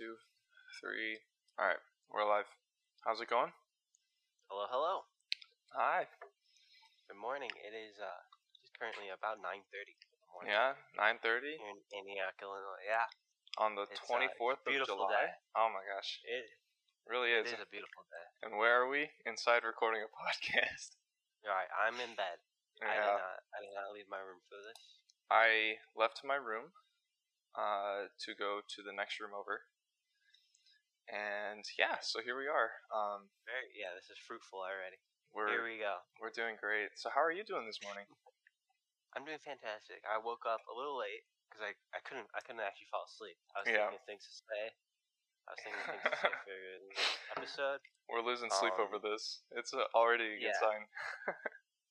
two, three. All right, we're live. How's it going? Hello, hello. Hi. Good morning. It is uh it's currently about nine thirty in the morning. Yeah, nine thirty Here in Antioch, Illinois. Yeah. on the It's, uh, twenty fourth of beautiful July. day. Oh my gosh, It, really it is. is a beautiful day. And where are we? Inside recording a podcast. Alright, I'm in bed. I did not I did not leave my room for this. I left my room uh, to go to the next room over. And yeah, so here we are. Um, Very yeah, this is fruitful already. we're Here we go. we're doing great. So how are you doing this morning? I'm doing fantastic. I woke up a little late because I, I couldn't I couldn't actually fall asleep. I was Yeah. thinking things to say. I was thinking things to say for this episode. We're losing sleep Um, over this. It's uh, already a good yeah. sign.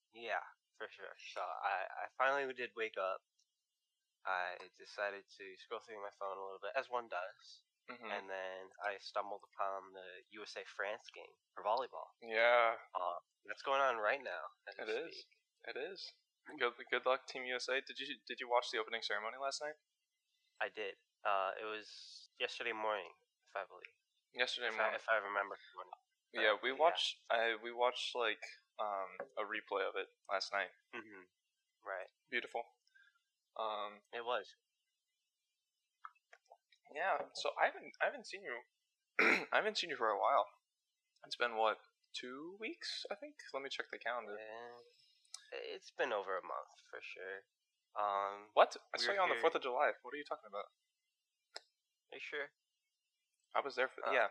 Yeah, for sure. So I, I finally did wake up. I decided to scroll through my phone a little bit, as one does, hmm and then I stumbled upon the USA France game for volleyball. Yeah, Uh, that's going on right now. It is. speak. It is. Good good luck, Team USA. Did you did you watch the opening ceremony last night? I did. Uh, it was yesterday morning, if I believe, Yesterday if I, morning. if I remember. Yeah, we yeah. watched. I we watched like um a replay of it last night. hmm Right. Beautiful. Um, It was. Yeah. So I haven't I haven't seen you. I haven't seen you for a while. It's been what two weeks? I think. Let me check the calendar. Yeah. It's been over a month for sure. Um, What? I We saw you on the Fourth of July. What are you talking about? are you sure? I was there for. Uh, yeah,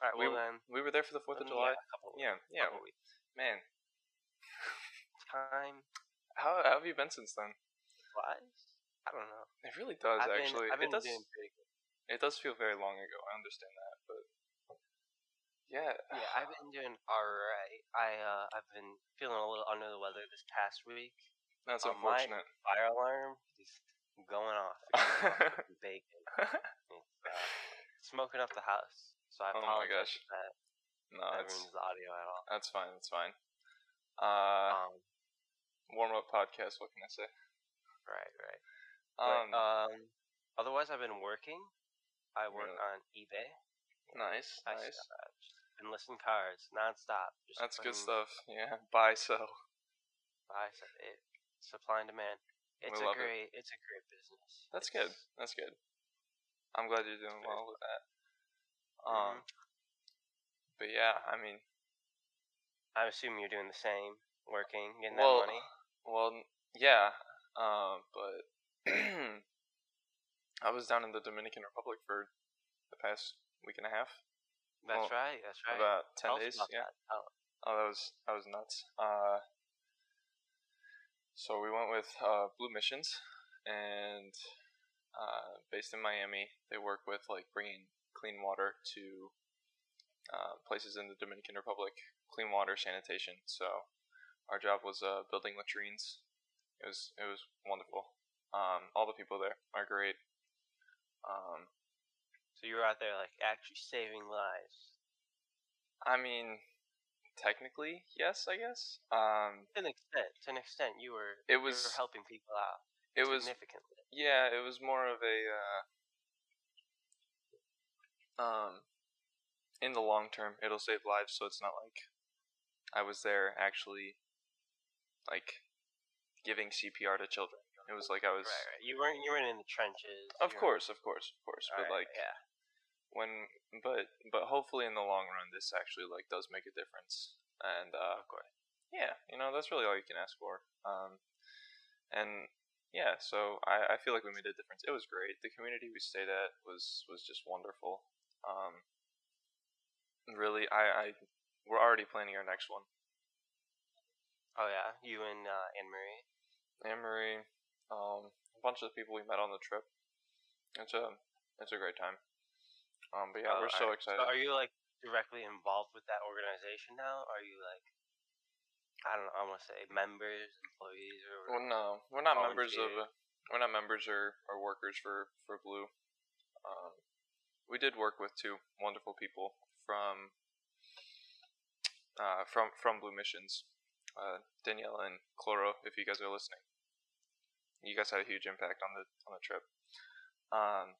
All right. we Well then. we were there for the Fourth of July. Yeah, Yeah, yeah. Man, Time how, how have you been since then? flies. I don't know. It really does I've actually. Been, I've been it does. doing pretty good. It does feel very long ago. I understand that, but yeah, Yeah, I've been doing alright. I uh, I've been feeling a little under the weather this past week. that's uh, unfortunate. Fire alarm is going off. Off bacon. Uh, smoking up the house. So I Oh my apologize gosh. that, no, that it's ruins the audio at all. that's fine. That's fine. Uh, Um, warm up podcast. What can I say? right, right. Um, But, um, otherwise, I've been working. I work Really? on eBay. nice, I nice. uh, just been listing cars nonstop. Just That's good stuff. Yeah, buy sell. Buy, sell, it, supply and demand. It's a love it. great. It's a great business. That's It's- good. That's good. I'm glad you're doing well with that. Mhm. Um, but yeah, I mean, I assume you're doing the same, working, getting Well, that money. Well, yeah, um, but I was down in the Dominican Republic for the past week and a half, That's well, right. That's right. about ten days. Yeah. that. Oh, Oh, that was that was nuts. Uh, so we went with uh, Blue Missions, and uh, based in Miami, they work with like bringing clean water to uh, places in the Dominican Republic, clean water sanitation. So our job was uh, building latrines. It was it was wonderful. Um, all the people there are great. Um, so you were out there like actually saving lives. I mean, technically, yes, I guess. Um, To an extent. To an extent, you were. It you was- were helping people out it was significantly. Yeah, it was more of a uh, um in the long term it'll save lives so it's not like I was there actually like giving CPR to children. It was like I was Right, right. You weren't. You weren't in the trenches. Of you weren't- course, of course, of course. But Alright, like yeah. when but but hopefully in the long run this actually like does make a difference. And uh Of course. yeah, you know, that's really all you can ask for. Um, and yeah, so I, I feel like we made a difference. It was great. The community we stayed at was was just wonderful. Um, really, I, I we're already planning our next one. Oh yeah. You and uh, Anne Marie. Anne Marie, um, a bunch of the people we met on the trip. It's a it's a great time. Um, but yeah, Oh, we're so alright. excited. are you like directly involved with that organization now? Are you like? I don't know. I want to say members, employees, or Well, no, we're not members of. volunteer. We're not members or, or workers for for Blue. Um, we did work with two wonderful people from uh, from from Blue Missions, uh, Danielle and Cloro. If you guys are listening, you guys had a huge impact on the on the trip. Um,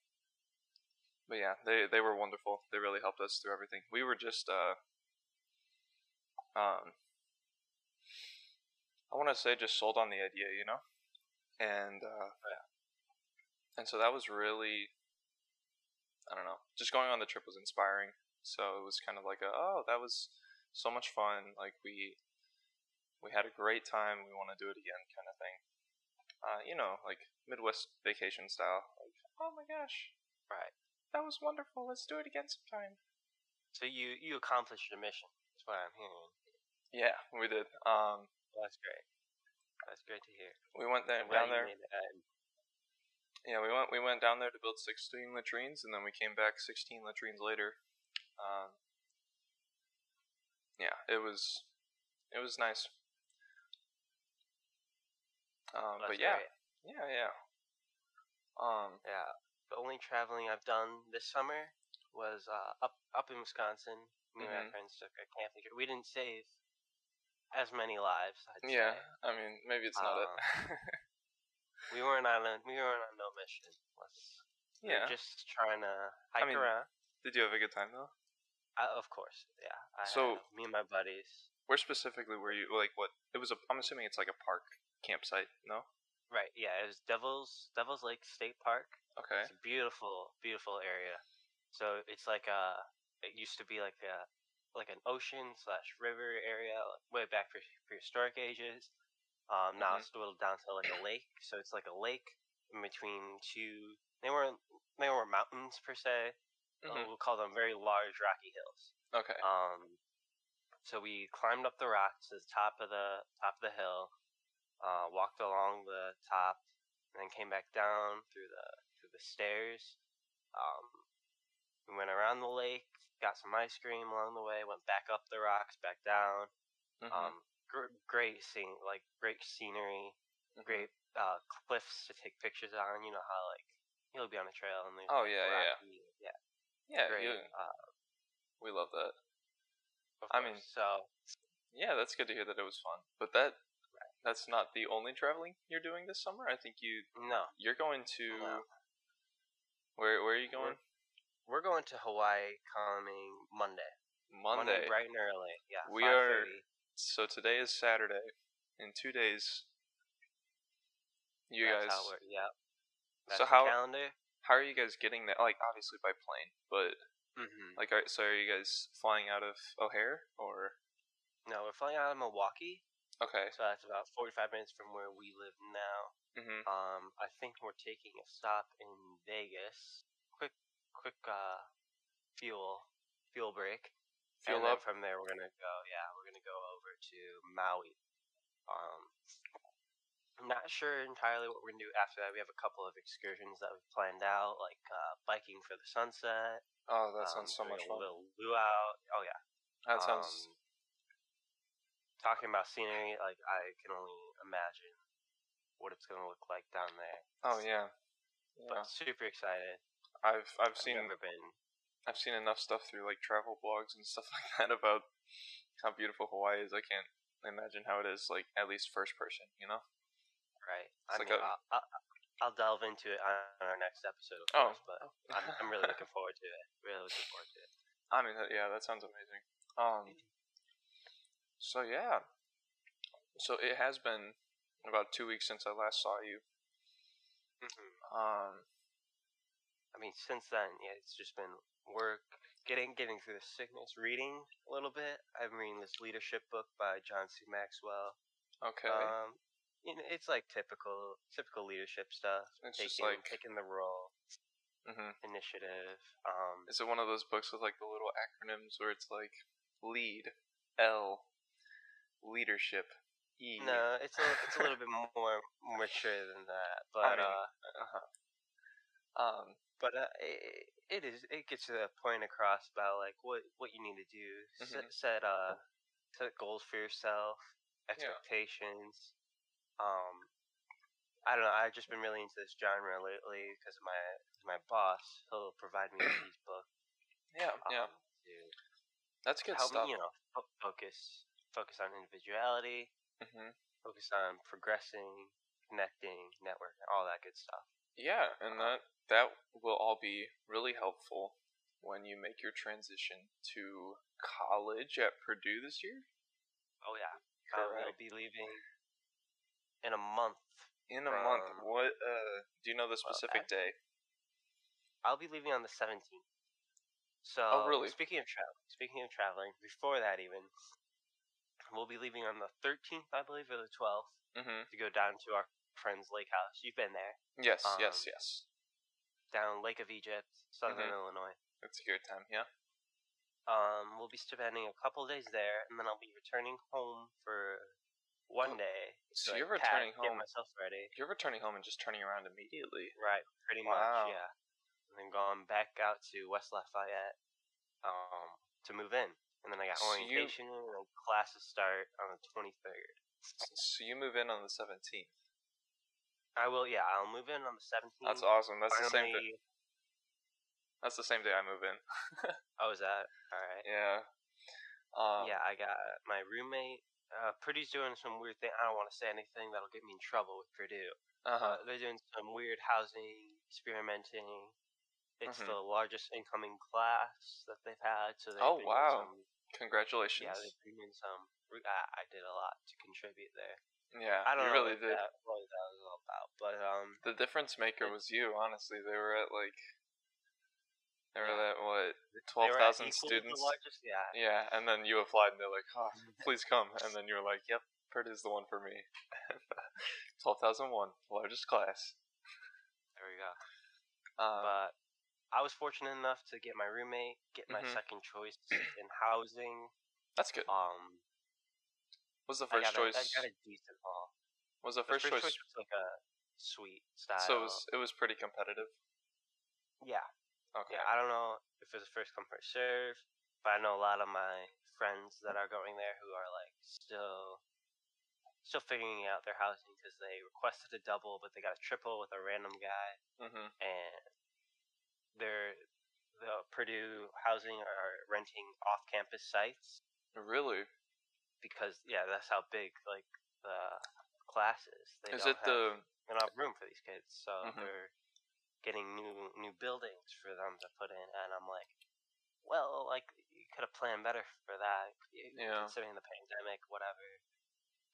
but yeah, they they were wonderful. They really helped us through everything. We were just uh, um, I want to say just sold on the idea, you know, and uh, Yeah. and so that was really, I don't know, just going on the trip was inspiring. So it was kind of like a oh that was so much fun. Like we we had a great time. We want to do it again, kind of thing. Uh, you know, like Midwest vacation style. Like oh my gosh, Right. that was wonderful. Let's do it again sometime. So you you accomplished your mission. That's what I'm hearing. Yeah, we did. Um, that's great. That's great to hear. we went there I'm glad down you there. made it end. Yeah, we went we went down there to build 16 latrines, and then we came back 16 latrines later. Um, yeah, it was it was nice. Um, but yeah, great. yeah, yeah. Um, Yeah. The only traveling I've done this summer was uh, up up in Wisconsin. Me and Mhm. my friends took a camping trip. We didn't save as many lives. I'd yeah. say. I mean, maybe it's not it. We weren't on a we weren't on no mission. Let's, we were just trying to hike mean, around. Did you have a good time though? Uh, of course, yeah. I So- had me and my buddies. Where specifically were you? Like, what? It was a. I'm assuming it's like a park campsite. No. Right, yeah. It was Devil's Devil's Lake State Park. Okay. It's a beautiful, beautiful area. So it's like a. It used to be like a like an ocean slash river area, like way back for prehistoric ages. Um, now Mhm. it's whittled down to like a lake. So it's like a lake in between two. They weren't they weren't mountains per se. Uh, Mhm. we'll call them very large rocky hills. Okay. Um, so we climbed up the rocks to the top of the top of the hill, uh, walked along the top, and then came back down through the through the stairs. Um, we went around the lake, got some ice cream along the way, went back up the rocks, back down. Mhm. Um, gr- great scene, like great scenery, Mhm. great uh, cliffs to take pictures on. You know how like you'll be on the trail and there's Oh, like, yeah, yeah, yeah. yeah, yeah. great. Uh, we love that. I mean, so Yeah, that's good to hear that it was fun. But that that's not the only traveling you're doing this summer. I think you no, you're going to No. where where are you going? We're going to Hawaii coming Monday. Monday. bright and early. Yeah. We are- So today is Saturday. In two days, you That's guys. How we're, yeah. That's So how- calendar. How are you guys getting there? Like obviously by plane, but Mm-hmm. like, are, so are you guys flying out of O'Hare or? No, we're flying out of Milwaukee, Okay. so that's about 45 minutes from where we live now. Mhm. Um, I think we're taking a stop in Vegas. Quick, quick, uh, fuel, fuel break. Fuel and then up. from there, we're gonna go. Yeah, we're gonna go over to Maui. Um, I'm not sure entirely what we're gonna do after that. We have a couple of excursions that we've planned out, like uh, biking for the sunset. Oh, that um, sounds so doing much a fun. little luau. Oh yeah. That sounds. Talking about scenery, like I can only imagine what it's gonna look like down there. oh yeah. Yeah. But super excited. I've I've I've seen never been. I've seen enough stuff through like travel blogs and stuff like that about how beautiful Hawaii is. I can't imagine how it is like at least first person, you know? Right. It's I like mean, a- I'll, I'll, I'll delve into it on our next episode, of Oh. But I'm, I'm really looking forward to it. Really looking forward to it. I mean, yeah, that sounds amazing. Um, so yeah, so it has been about two weeks since I last saw you. hmm Um, I mean, since then, yeah, it's just been work, getting getting through the sickness, reading a little bit. I'm reading this leadership book by John C. Maxwell. okay, Um, you know, it's like typical typical leadership stuff. It's just taking like- taking the role, hmm initiative. Um, is it one of those books with like the little acronyms where it's like lead, L, leadership, E? no, it's a it's a little bit more mature than that, but mean, uh, Uh-huh. Um, but uh, it, it is it gets a point across about like what what you need to do set, Mhm. set uh set goals for yourself expectations um i don't know i've just been really into this genre lately because my my boss he'll provide me with these books yeah, yeah, um, to that's good help stuff. me you know focus focus on individuality hmm focus on progressing connecting networking all that good stuff Yeah, and that that will all be really helpful when you make your transition to college at Purdue this year. Oh yeah, I will be leaving in a month. In a month. Um, What? Uh, do you know the well, specific day? I'll be leaving on the seventeenth. So, Oh, really? Speaking of travel, speaking of traveling, before that even, we'll be leaving on the thirteenth, I believe, or the twelfth, Mm-hmm. to go down to our friend's lake house. You've been there, Yes. yes. Um, Yes. down Lake of Egypt, Southern Mhm. Illinois. It's a good time. Yeah. Um, we'll be spending a couple days there, and then I'll be returning home for one Oh, day. so you're like, pack, returning Get home- myself ready. You're returning home and just turning around immediately. Right, pretty Wow. much, yeah. And then going back out to West Lafayette um, to move in. And then I got So you- orientation and then classes start on the 23rd. So you move in on the 17th. I will, yeah, I'll move in on the 17th. That's awesome. That's the same. Day, that's the same day I move in. Oh, is that? Alright. yeah. Um, yeah, I got my roommate. Uh, Purdue's doing some weird thing. I don't want to say anything that'll get me in trouble with Purdue. Uh huh. Uh, they're doing some weird housing, experimenting. It's Mhm. the largest incoming class that they've had. So they've Oh, wow. some Congratulations. Yeah, they've been doing some. I, I did a lot to contribute there. Yeah, I don't really what did. That, what that was all about, but um, The difference maker It- was you. Honestly, they were at like they were Yeah. at what twelve thousand twelve were at thousand equal to the students. largest- yeah, Yeah, and then you applied, and they're like, "Oh, please come." And then you were like, "Yep, Purdue's the one for me." Twelve thousand one, largest class. there we go. Um, but I was fortunate enough to get my roommate, get my Mhm. second choice in housing. that's good. Um, Was the first got, a, I choice? got a decent hall. Was the first, The first, choice? was like a suite style. So it was it was pretty competitive. yeah, Okay. yeah. I don't know if it was a first come first serve, but I know a lot of my friends that are going there who are like still still figuring out their housing because they requested a double, but they got a triple with a random guy, Mm-hmm. and Purdue housing are renting off-campus sites Really? because yeah, that's how big like the class is. They Is don't it the? have, they don't have room for these kids, so Mhm. they're getting new new buildings for them to put in, and I'm like, well, like you could have planned better for that, y- Yeah. considering the pandemic, whatever.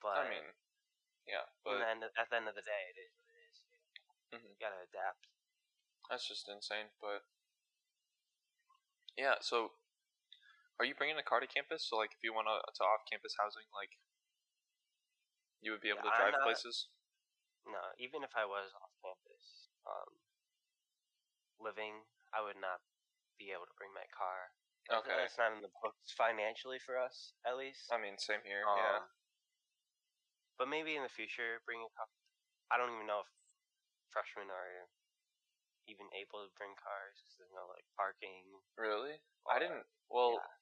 But I mean, yeah, in but the end, at the end of the day, it is what it is. Mhm. You gotta adapt. that's just insane. But yeah, so are you bringing a car to campus? So like, if you want to, to off-campus housing, like, you would be able Yeah, to drive not- places. No, even if I was off campus, um, living, I would not be able to bring my car. Okay. That's not in the books financially for us, at least. I mean, same here. Um, yeah. But maybe in the future, bring a car. I don't even know if freshmen are even able to bring cars because there's no like parking. Really? I didn't. Well, yeah.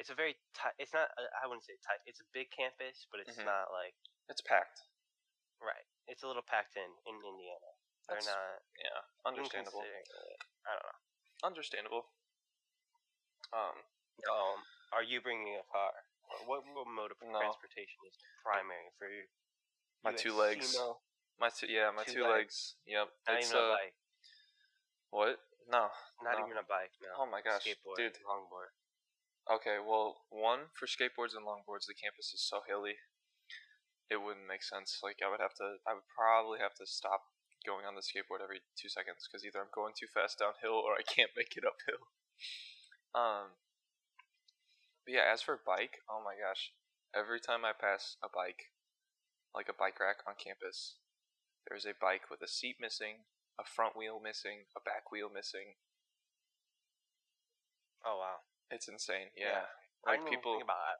It's a very tight. It's not. uh, I wouldn't say tight. It's a big campus, but it's Mhm. not like it's packed. right. It's a little packed in in Indiana. They're That's not yeah, understandable. I don't know. Understandable. Um, Um, are you bringing a car? What, what mode of No. transportation is primary for you? My two legs. My two yeah, my Two two, legs. legs. Yep. Not it's even a uh, bike. What? No. Not no. even a bike. No. Oh my gosh, Skateboard, dude. longboard. Okay, well, one for skateboards and longboards, the campus is so hilly. It wouldn't make sense. Like I would have to, I would probably have to stop going on the skateboard every two seconds because either I'm going too fast downhill or I can't make it uphill. Um. But yeah, as for bike, oh my gosh, every time I pass a bike, like a bike rack on campus, there's a bike with a seat missing, a front wheel missing, a back wheel missing. Oh wow. It's insane. Yeah. Yeah. I Like people. think about that.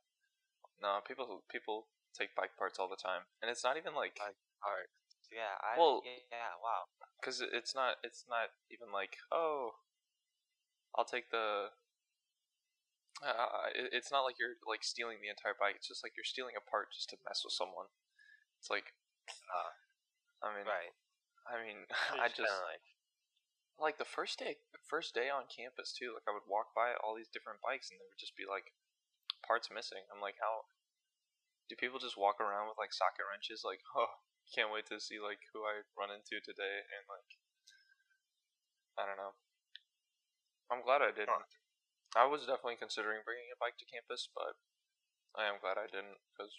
No, people people take bike parts all the time, and it's not even like Bike part. Yeah. I, Well- yeah, yeah. Wow. because it's not it's not even like oh, I'll take the. Uh, it- it's not like you're like stealing the entire bike. It's just like you're stealing a part just to mess with someone. It's like, Uh, I mean, right. I mean, I just like like the first day first day on campus too. Like I would walk by all these different bikes, and there would just be like parts missing. I'm like, how do people just walk around with like socket wrenches? Like, oh, can't wait to see like who I run into today, and like, I don't know. I'm glad I didn't. I was definitely considering bringing a bike to campus, but I am glad I didn't because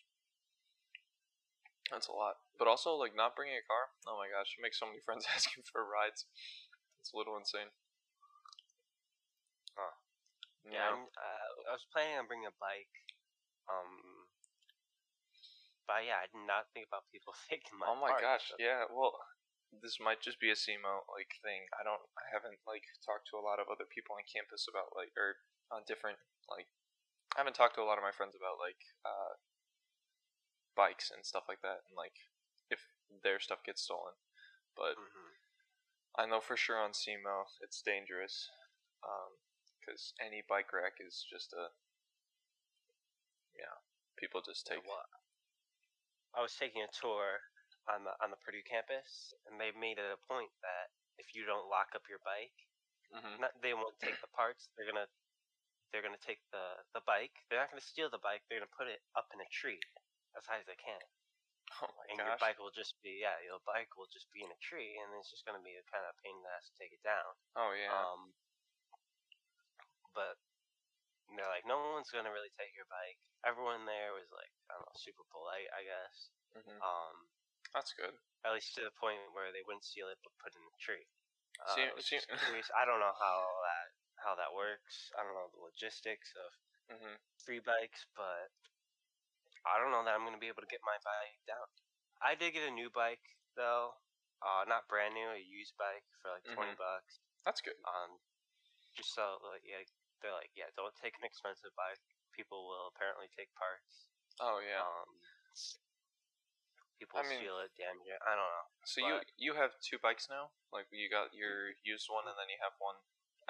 that's a lot. But also, like, not bringing a car. Oh my gosh, it makes so many friends asking for rides. It's a little insane. Huh. Yeah, uh, I was planning on bringing a bike. Um, but yeah, I did not think about people taking my. Oh my parts, gosh, so- yeah. Well, this might just be a SEMO like thing. I don't. I haven't like talked to a lot of other people on campus about like or on different like. I haven't talked to a lot of my friends about like uh, bikes and stuff like that, and like if their stuff gets stolen. But Mhm. I know for sure on SEMO it's dangerous, because any bike rack is just a. Yeah, people just take. what? I was taking a tour on the on the Purdue campus, and they made it a point that if you don't lock up your bike, hmm not they won't take the parts. They're gonna they're gonna take the the bike. They're not gonna steal the bike. They're gonna put it up in a tree as high as they can, Oh my and your bike will just be yeah, your bike will just be in a tree, and it's just gonna be a kind of pain in the ass to take it down. Oh yeah. Um, but they're like, no one's gonna really take your bike. Everyone there was like, I don't know, super polite, I guess. hmm Um, That's good. at least to the point where they wouldn't steal it but put it in a tree. Uh, See- I see- I don't know how that how that works. I don't know the logistics of hmm free bikes, but I don't know that I'm gonna be able to get my bike down. I did get a new bike though, uh, not brand new, a used bike for like 20 Mhm. bucks. That's good. Um, just so like yeah, they're like yeah, don't take an expensive bike. People will apparently take parts. Oh yeah. Um, people I mean- steal it, damage it. I don't know. So you but- you have two bikes now? Like you got your used one and then you have one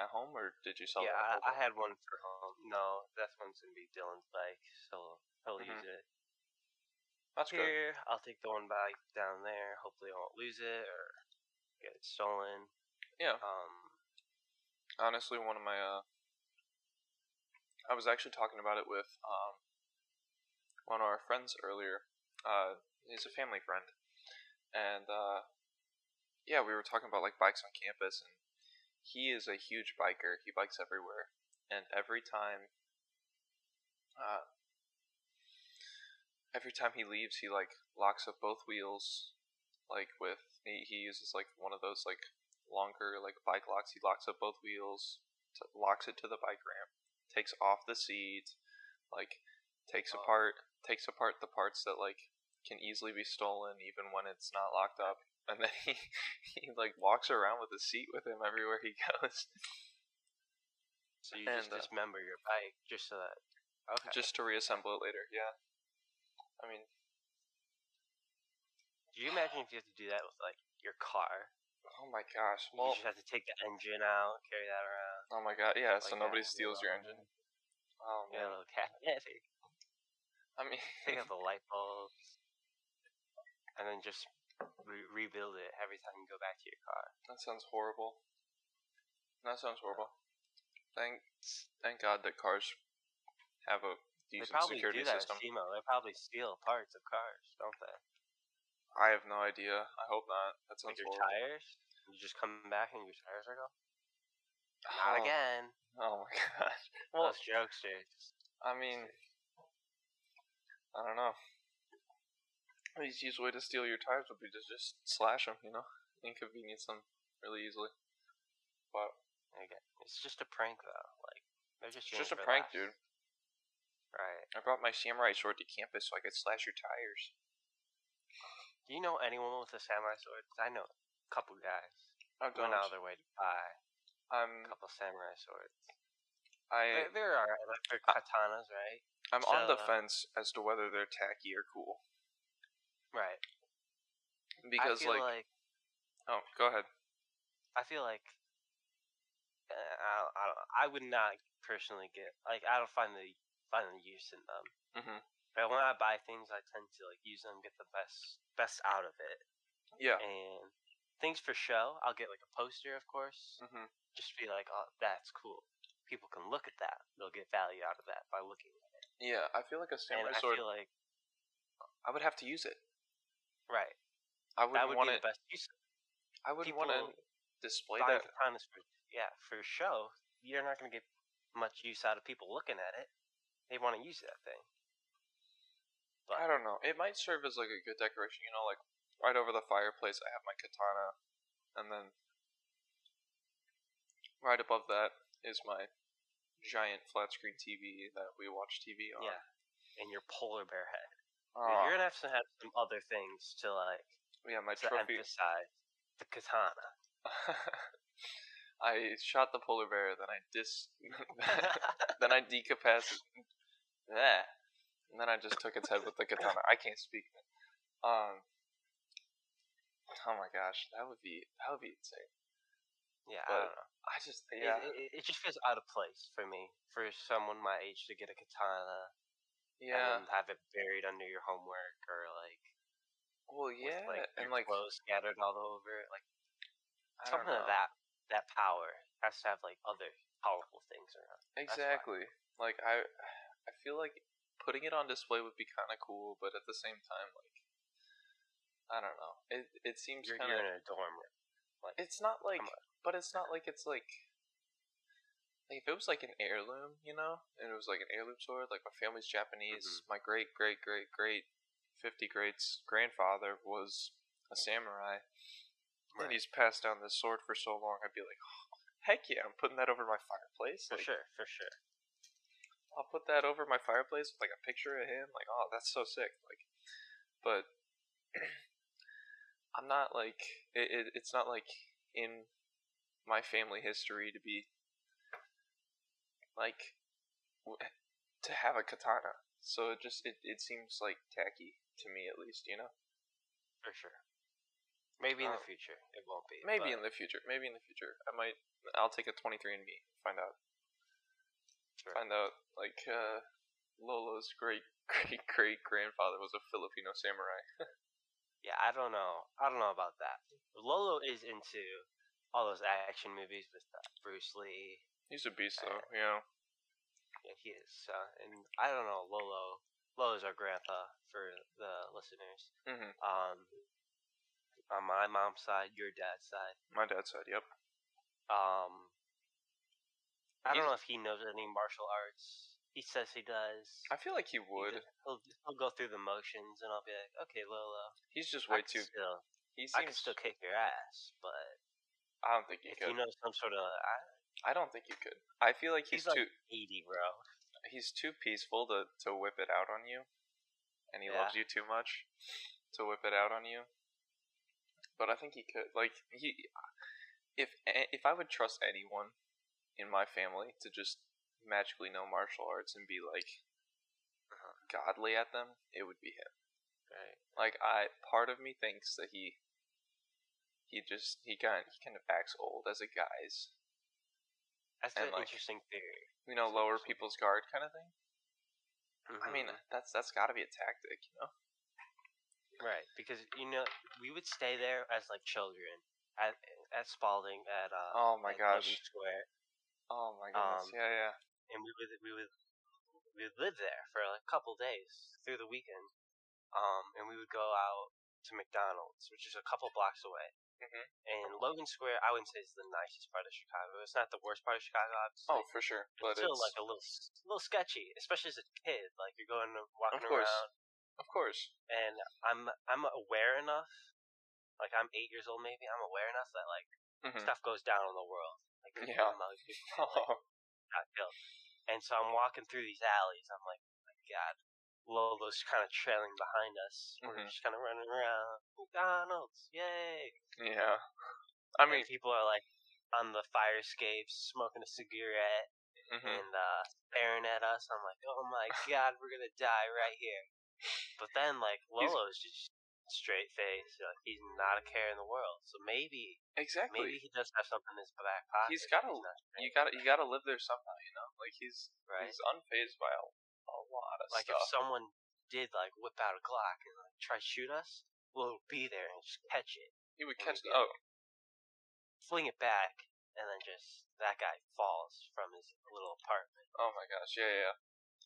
at home, or did you sell? It? Yeah, I, I had one for home. No, that one's gonna be Dylan's bike, so he'll Mhm. use it. That's good. I'll take the one bike down there. Hopefully, I won't lose it or get it stolen. Yeah. Um, Honestly, one of my uh, I was actually talking about it with um, one of our friends earlier. Uh, he's a family friend, and uh, yeah, we were talking about like bikes on campus, and he is a huge biker. He bikes everywhere, and every time, uh, every time he leaves, he like locks up both wheels, like with he, he uses like one of those like longer like bike locks. He locks up both wheels, t- locks it to the bike ramp, takes off the seat, like takes Oh. apart takes apart the parts that like can easily be stolen even when it's not locked up. And then he he like walks around with the seat with him everywhere he goes, so you just And, uh, dismember your bike just so that. Okay. just to reassemble it later. Yeah, I mean, Do you imagine if you have to do that with like your car? oh my gosh. you just have to take the engine out, carry that around. oh my god. Yeah, so nobody steals your engine. Oh Yeah, a man. little cat. Yeah, take, I mean, take out the light bulbs, and then just re- rebuild it every time you go back to your car. That sounds horrible. That sounds horrible. Thank thank God that cars have a They probably security do that system. at SEMO. They probably steal parts of cars, don't they? I have no idea. I hope not. That Like sounds your horrible. tires. You just come back and your tires are gone. Not Oh, again. Oh my gosh. Well, Those jokesters. I mean, I don't know. The easiest way to steal your tires would be to just slash them, you know? Inconvenience them really easily. But Again, it's just a prank though. Like they're just it's just a prank, laughs. dude. Right. I brought my samurai sword to campus so I could slash your tires. Do you know anyone with a samurai sword? 'Cause I know a couple guys I who went out of their way to buy I'm a couple samurai swords. I There, there are electric katanas, right? I'm on the So- fence as to whether they're tacky or cool. Right. Because I feel like, like, oh, go ahead. I feel like uh, I, don't- I, don't, I would not personally get like I don't find the find the use in them. Mhm. But when I buy things, I tend to like use them, get the best best out of it, Yeah. and things for show. I'll get like a poster, of course, Mhm. just be like, oh, that's cool. People can look at that. They'll get value out of that by looking at it. Yeah, I feel like a And samurai I sword. feel like I would have to use it. right. I wouldn't That would want be it. the best use. it. I wouldn't want to display that. for yeah for show, you're not gonna get much use out of people looking at it. They want to use that thing. I don't know. It might serve as like a good decoration. You know, like right over the fireplace, I have my katana, and then right above that is my giant flat screen TV that we watch TV on. Yeah. And your polar bear head. Oh, You're gonna have to have some other things to like yeah, my to trophy. emphasize the katana. I shot the polar bear, then I dis, then I decapacitated. Yeah. And then I just took its head with the katana. I can't speak. Um. Oh my gosh, that would be that would be insane. yeah, I don't know. I just It- yeah It, it, just feels out of place for me for someone my age to get a katana yeah. and have it buried under your homework or like Well, yeah, with like and like clothes scattered all over it. Like I something of that that power has to have like other powerful things around. Exactly. Like I, I feel like putting it on display would be kind of cool, but at the same time, like I don't know. It it seems You're, kind you're of. in a dorm room. Like It's not like, but it's not like it's like. Like if it was like an heirloom, you know, and it was like an heirloom sword, like my family's Japanese, Mm-hmm. my great great great great fifty greats grandfather was a samurai, and he's passed down this sword for so long. I'd be like, oh, heck yeah, I'm putting that over my fireplace. for like, sure, for sure. I'll put that over my fireplace with like a picture of him. Like, oh, that's so sick. Like, but I'm not like it, it. It's not like in my family history to be like to have a katana. So it just it, it seems like tacky to me at least. You know, For sure. Maybe in the Um, future it won't be. maybe in the future. Maybe in the future, I might. I'll take a 23 and me find out. Sure. Find out like uh, Lolo's great great great grandfather was a Filipino samurai. Yeah, I don't know. I don't know about that. Lolo is into all those action movies with uh, Bruce Lee. He's a beast though, you know. Yeah, he is. Uh, and I don't know, Lolo. Lolo's our grandpa for the listeners. hmm Um, on my mom's side, your dad's side. My dad's side. "Yep." Um, I don't know if he knows any martial arts. He says he does. I feel like he He would. He'll, he'll go through the motions, and I'll be like, okay, Lolo. He's just way can too. Still, He I can seems. still kick your ass, but I don't think you if could. you know some sort of, I, I don't think he could. I feel like he's, he's, too. like eighty, bro. He's too peaceful to to whip it out on you, and he loves you too much to whip it out on you. But I think he could. Like he, if eh, if I would trust anyone in my family to just magically know martial arts and be like Uh-huh. godly at them, it would be him. Right. Like I, part of me thinks that he, he just he kind he kind of acts old as a guise, That's And, an like, interesting theory. you know, That's lower people's guard kind of thing. I mean, Mhm. that's that's got to be a tactic, you know. right? Because you know, we would stay there as like children at at Spaulding at uh. Oh my gosh. Logan Square, Oh my goodness. Um, yeah, yeah. and we would we would we would live there for like a couple days through the weekend. Um, and we would go out to McDonald's, which is a couple blocks away. Mhm. And Logan Square, I wouldn't say is the nicest part of Chicago. It's not the worst part of Chicago, obviously. Oh, for sure. It's still it's like a little, a little sketchy, especially as a kid. Like you're going to walking Of course. around, of course. and I'm I'm aware enough. Like I'm eight years old, maybe. I'm aware enough that like Mhm. stuff goes down in the world. Like Yeah. people got killed. And so I'm walking through these alleys. I'm like, oh my God, Lolo's kind of trailing behind us. We're Mhm. just kind of running around. McDonald's, yay! yeah. I mean, and people are like on the fire escapes, smoking a cigarette mhm. and uh, staring at us. I'm like, oh my God, we're gonna die right here. But then like Lolo's just straight face. Like, he's not a care in the world. So maybe exactly. maybe he does have something in his back pocket. He's gotta- you gotta you gotta live there somehow, you know. Like he's right. he's unfazed by a, a lot of Like stuff. if someone did like whip out a Glock and like try to shoot us, we'll be there and just catch it, he would catch. it. Oh, fling it back, and then just that guy falls from his little apartment. oh my gosh. Yeah, yeah. yeah.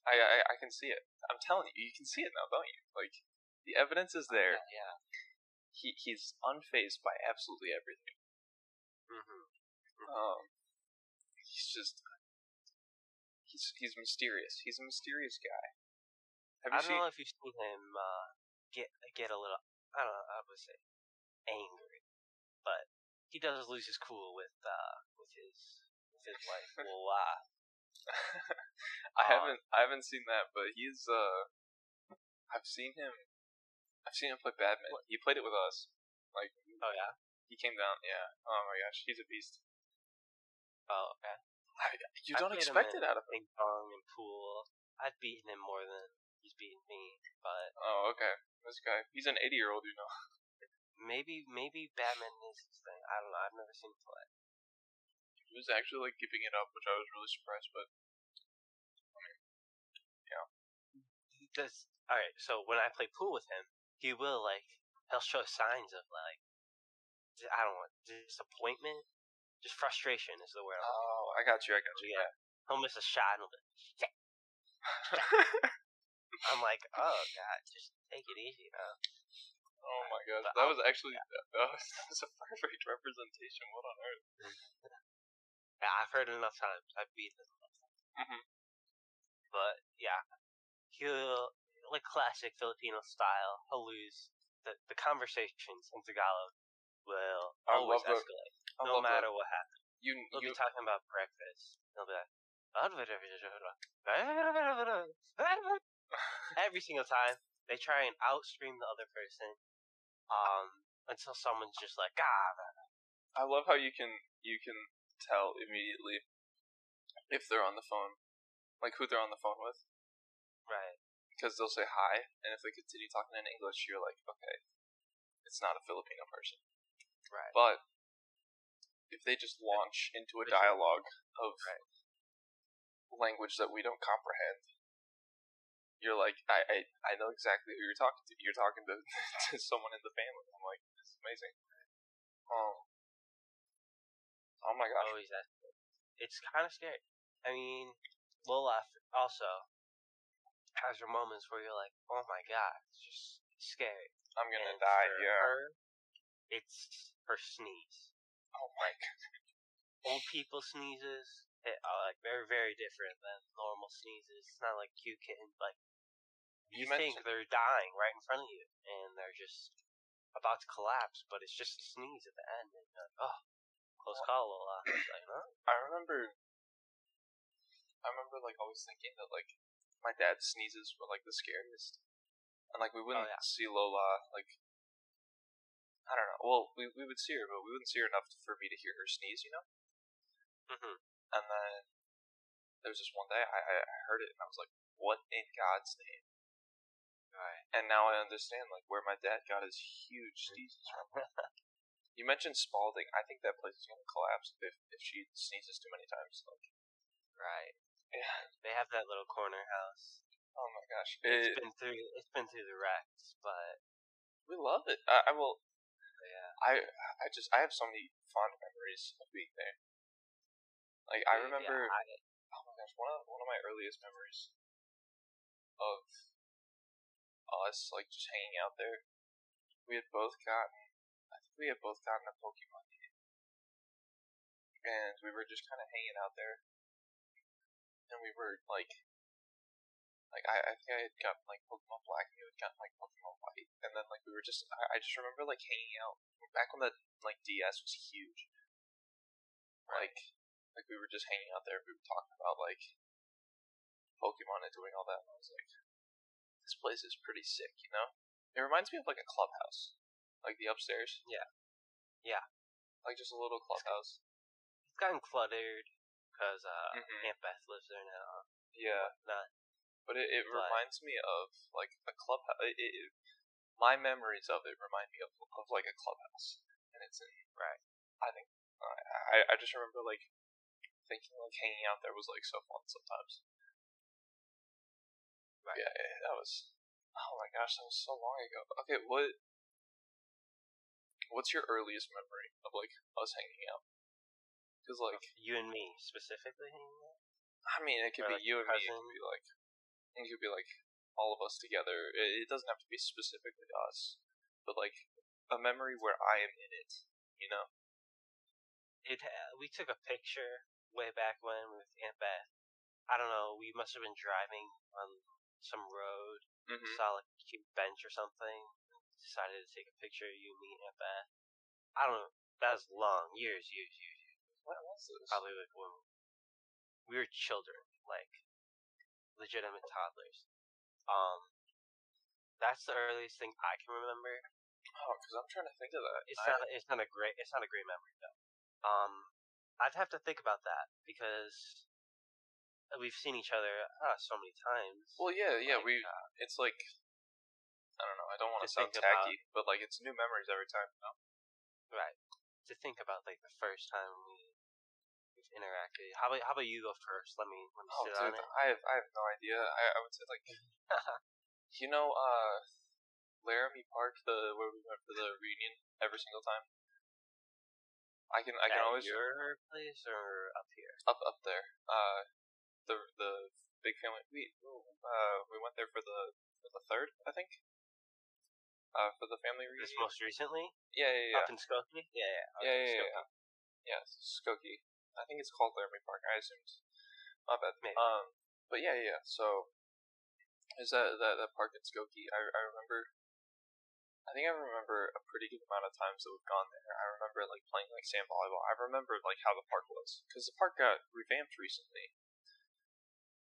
I, I I can see it. I'm telling you, you can see it now, don't you? Like the evidence is there. Yeah, yeah. He he's unfazed by absolutely everything. Mm-hmm. Um, he's just he's he's mysterious. He's a mysterious guy. Have I don't seen? know if you've seen him uh, get get a little. I don't know. I would say angry, but he does lose his cool with uh with his with his wife. Voila. I Uh, haven't I haven't seen that, but he's uh I've seen him I've seen him play badminton. He played it with us. Like Oh yeah. he came down, yeah. Oh my gosh, he's a beast. Oh okay. You I don't expect it out of. Ping pong and pool. I've beaten him more than he's beaten me, but Oh, okay. This guy, he's an 80 year old, you know. maybe maybe badminton is his thing. I don't know. I've never seen him play. He was actually like keeping it up, which I was really surprised. But He does. All right. So when I play pool with him, he will like he'll show signs of like I don't know disappointment, just frustration is the word. I'm oh, I got you. I got you. Yeah. He'll miss a shot and he'll be, "Shit." I'm like, oh god, just take it easy now. oh my god, But that was actually that was, that was a perfect representation. What on earth? Yeah, I've heard it enough times. I've beaten him enough times. Mhm. But yeah, he'll like classic Filipino style. Lose the the conversations in Tagalog will always escalate, no matter what happens. that. You be talking about breakfast. He'll be like, every single time they try and outscream the other person, um, until someone's just like, ah, I love how you can you can tell immediately if they're on the phone, like who they're on the phone with, right, because they'll say hi, and if they continue talking in English, you're like, okay, it's not a Filipino person. right. But if they just launch into a dialogue of Right. language that we don't comprehend, you're like, I, I, I know exactly who you're talking to. You're talking to, to someone in the family. I'm like, this is amazing. Um, oh my gosh. always that. It's kind of scary. I mean, Lola f- also has her moments where you're like, oh my god, it's just scary. I'm gonna And die. Yeah. Her, it's her sneeze. Oh my god. Old people sneezes it, are like very very different than normal sneezes. It's not like cute kitten. Like You you, think they're dying right in front of you, and they're just about to collapse, but it's just a sneeze at the end, and you're like, oh, close call, Lola. Like, huh? I remember. I remember like always thinking that like my dad's sneezes were like the scariest, and like we wouldn't yeah. see Lola like. I don't know. Well, we we would see her, but we wouldn't see her enough for me to hear her sneeze, you know. Mhm. And then there was this one day I, I heard it and I was like, "What in God's name?" Right. And now I understand like where my dad got his huge sneezes from. you mentioned Spaulding. I think that place is gonna collapse if if she sneezes too many times. Like, Right. Yeah. They have that little corner house. Oh my gosh. It's It, been through. It's been through the wrecks, but we love it. I, I will. yeah. I I just I have so many fond memories of being there. Like I Yeah, remember. I, oh my gosh, one of one of my earliest memories of us like just hanging out there. We had both gotten. I think we had both gotten a Pokemon game, and we were just kind of hanging out there. And we were like, like I, I think I had gotten like Pokemon Black, and you had gotten like Pokemon White, and then like we were just. I, I just remember like hanging out back when the like DS was huge. Like, like we were just hanging out there. We were talking about like Pokemon and doing all that. And I was like, this place is pretty sick, you know. It reminds me of like a clubhouse, like the upstairs. Yeah. Yeah. Like just a little clubhouse. it's gotten cluttered because uh, Mhm. Aunt Beth lives there now. Yeah. Not But it, it But- reminds me of like a clubhouse. It, it, my memories of it remind me of, of like a clubhouse, and it's in Right. I think I, I I just remember like thinking like hanging out there was like so fun sometimes. Right. Yeah, yeah, that was. Oh my gosh, that was so long ago. Okay, what? What's your earliest memory of like us hanging out? Because like, you and me specifically. I mean, it could Or, be like, you and me. It could be like, it could be like all of us together. It, it doesn't have to be specifically us, but like a memory where I am in it. You know? it uh, we took a picture way back when with Aunt Beth. I don't know. We must have been driving on some road, Mm-hmm. saw like a cute bench or something. Decided to take a picture of you, me, and Aunt Beth. I don't know. That was long, years, years, years. What was this? Probably like when we were children, like legitimate toddlers. Um, that's the earliest thing I can remember. Oh, because I'm trying to think of that. It's I- not. It's not a great. It's not a great memory though. Um, I'd have to think about that because we've seen each other uh, so many times. Well, yeah, yeah. Like, we. It's like. I don't know. I don't want to to sound think about- tacky, but like it's new memories every time. You know? right. To think about like the first time we we've interacted. How about How about you go first? Let me Let me Oh, sit dude, on it. I have I have no idea. I, I would say like, you know, uh, Laramie Park, the where we went for the reunion every single time. I can I can At always your place or up here. up up there. Uh, the the big family. We uh we went there for the for the third, I think. Uh, for the family This reunion. most recently Yeah, yeah, yeah. up in Skokie. Yeah, yeah, Yeah, yeah, yeah. Yeah, Skokie. I think it's called Laramie Park. I assumed. My bad. Maybe. Um, but yeah, yeah. So, is that that that park in Skokie? I I remember. I think I remember a pretty good amount of times that we've gone there. I remember like playing like sand volleyball. I remember like how the park was because the park got revamped recently.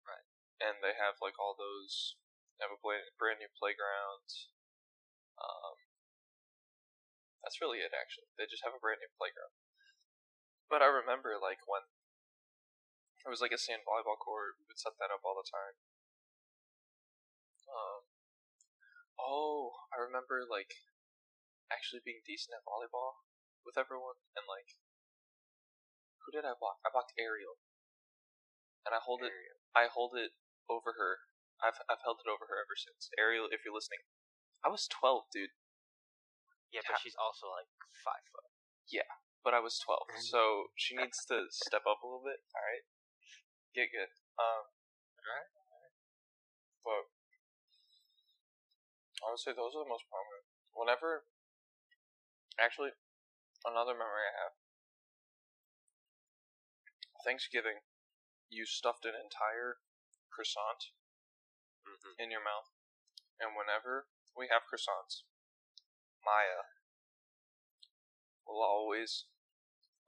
Right. And they have like all those. They have a brand new playground. Um. That's really it, actually. They just have a brand new playground. But I remember, like, when it was like a sand volleyball court, we would set that up all the time. Um, oh, I remember, like, actually being decent at volleyball with everyone, and, like, who did I block? I blocked Ariel. And I hold it, I hold it over her. I've, I've held it over her ever since. Ariel, if you're listening, I was 12, dude. Yeah, but she's also like five foot. But I was 12, so she needs to step up a little bit. All right, get good. Um, Alright. But I would say those are the most prominent. Whenever, actually, another memory I have. Thanksgiving, you stuffed an entire croissant Mm-hmm. in your mouth, and whenever we have croissants, Maya will always,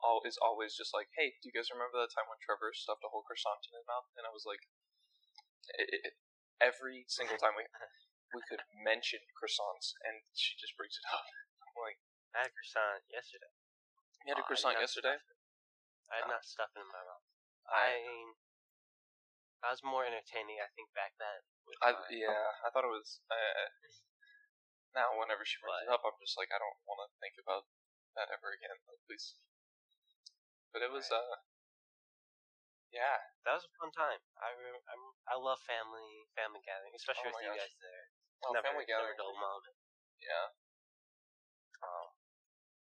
all is always just like, "Hey, do you guys remember that time when Trevor stuffed a whole croissant in his mouth?" And I was like, it, it, every single time we we could mention croissants, and she just brings it up. I'm like, I had a croissant yesterday. you had a I a did croissant yesterday? I had Oh. not stuff in my mouth. I, I I was more entertaining, I think, back then. I, my- yeah, I thought it was. Uh, now, whenever she brings it up, I'm just like, I don't want to think about that ever again. Like, please. But it was, uh, yeah, That was a fun time. I I'm, I love family family gathering, especially Oh with my you gosh. guys there. oh, never, family never gathering. a dull moment. Yeah. Um,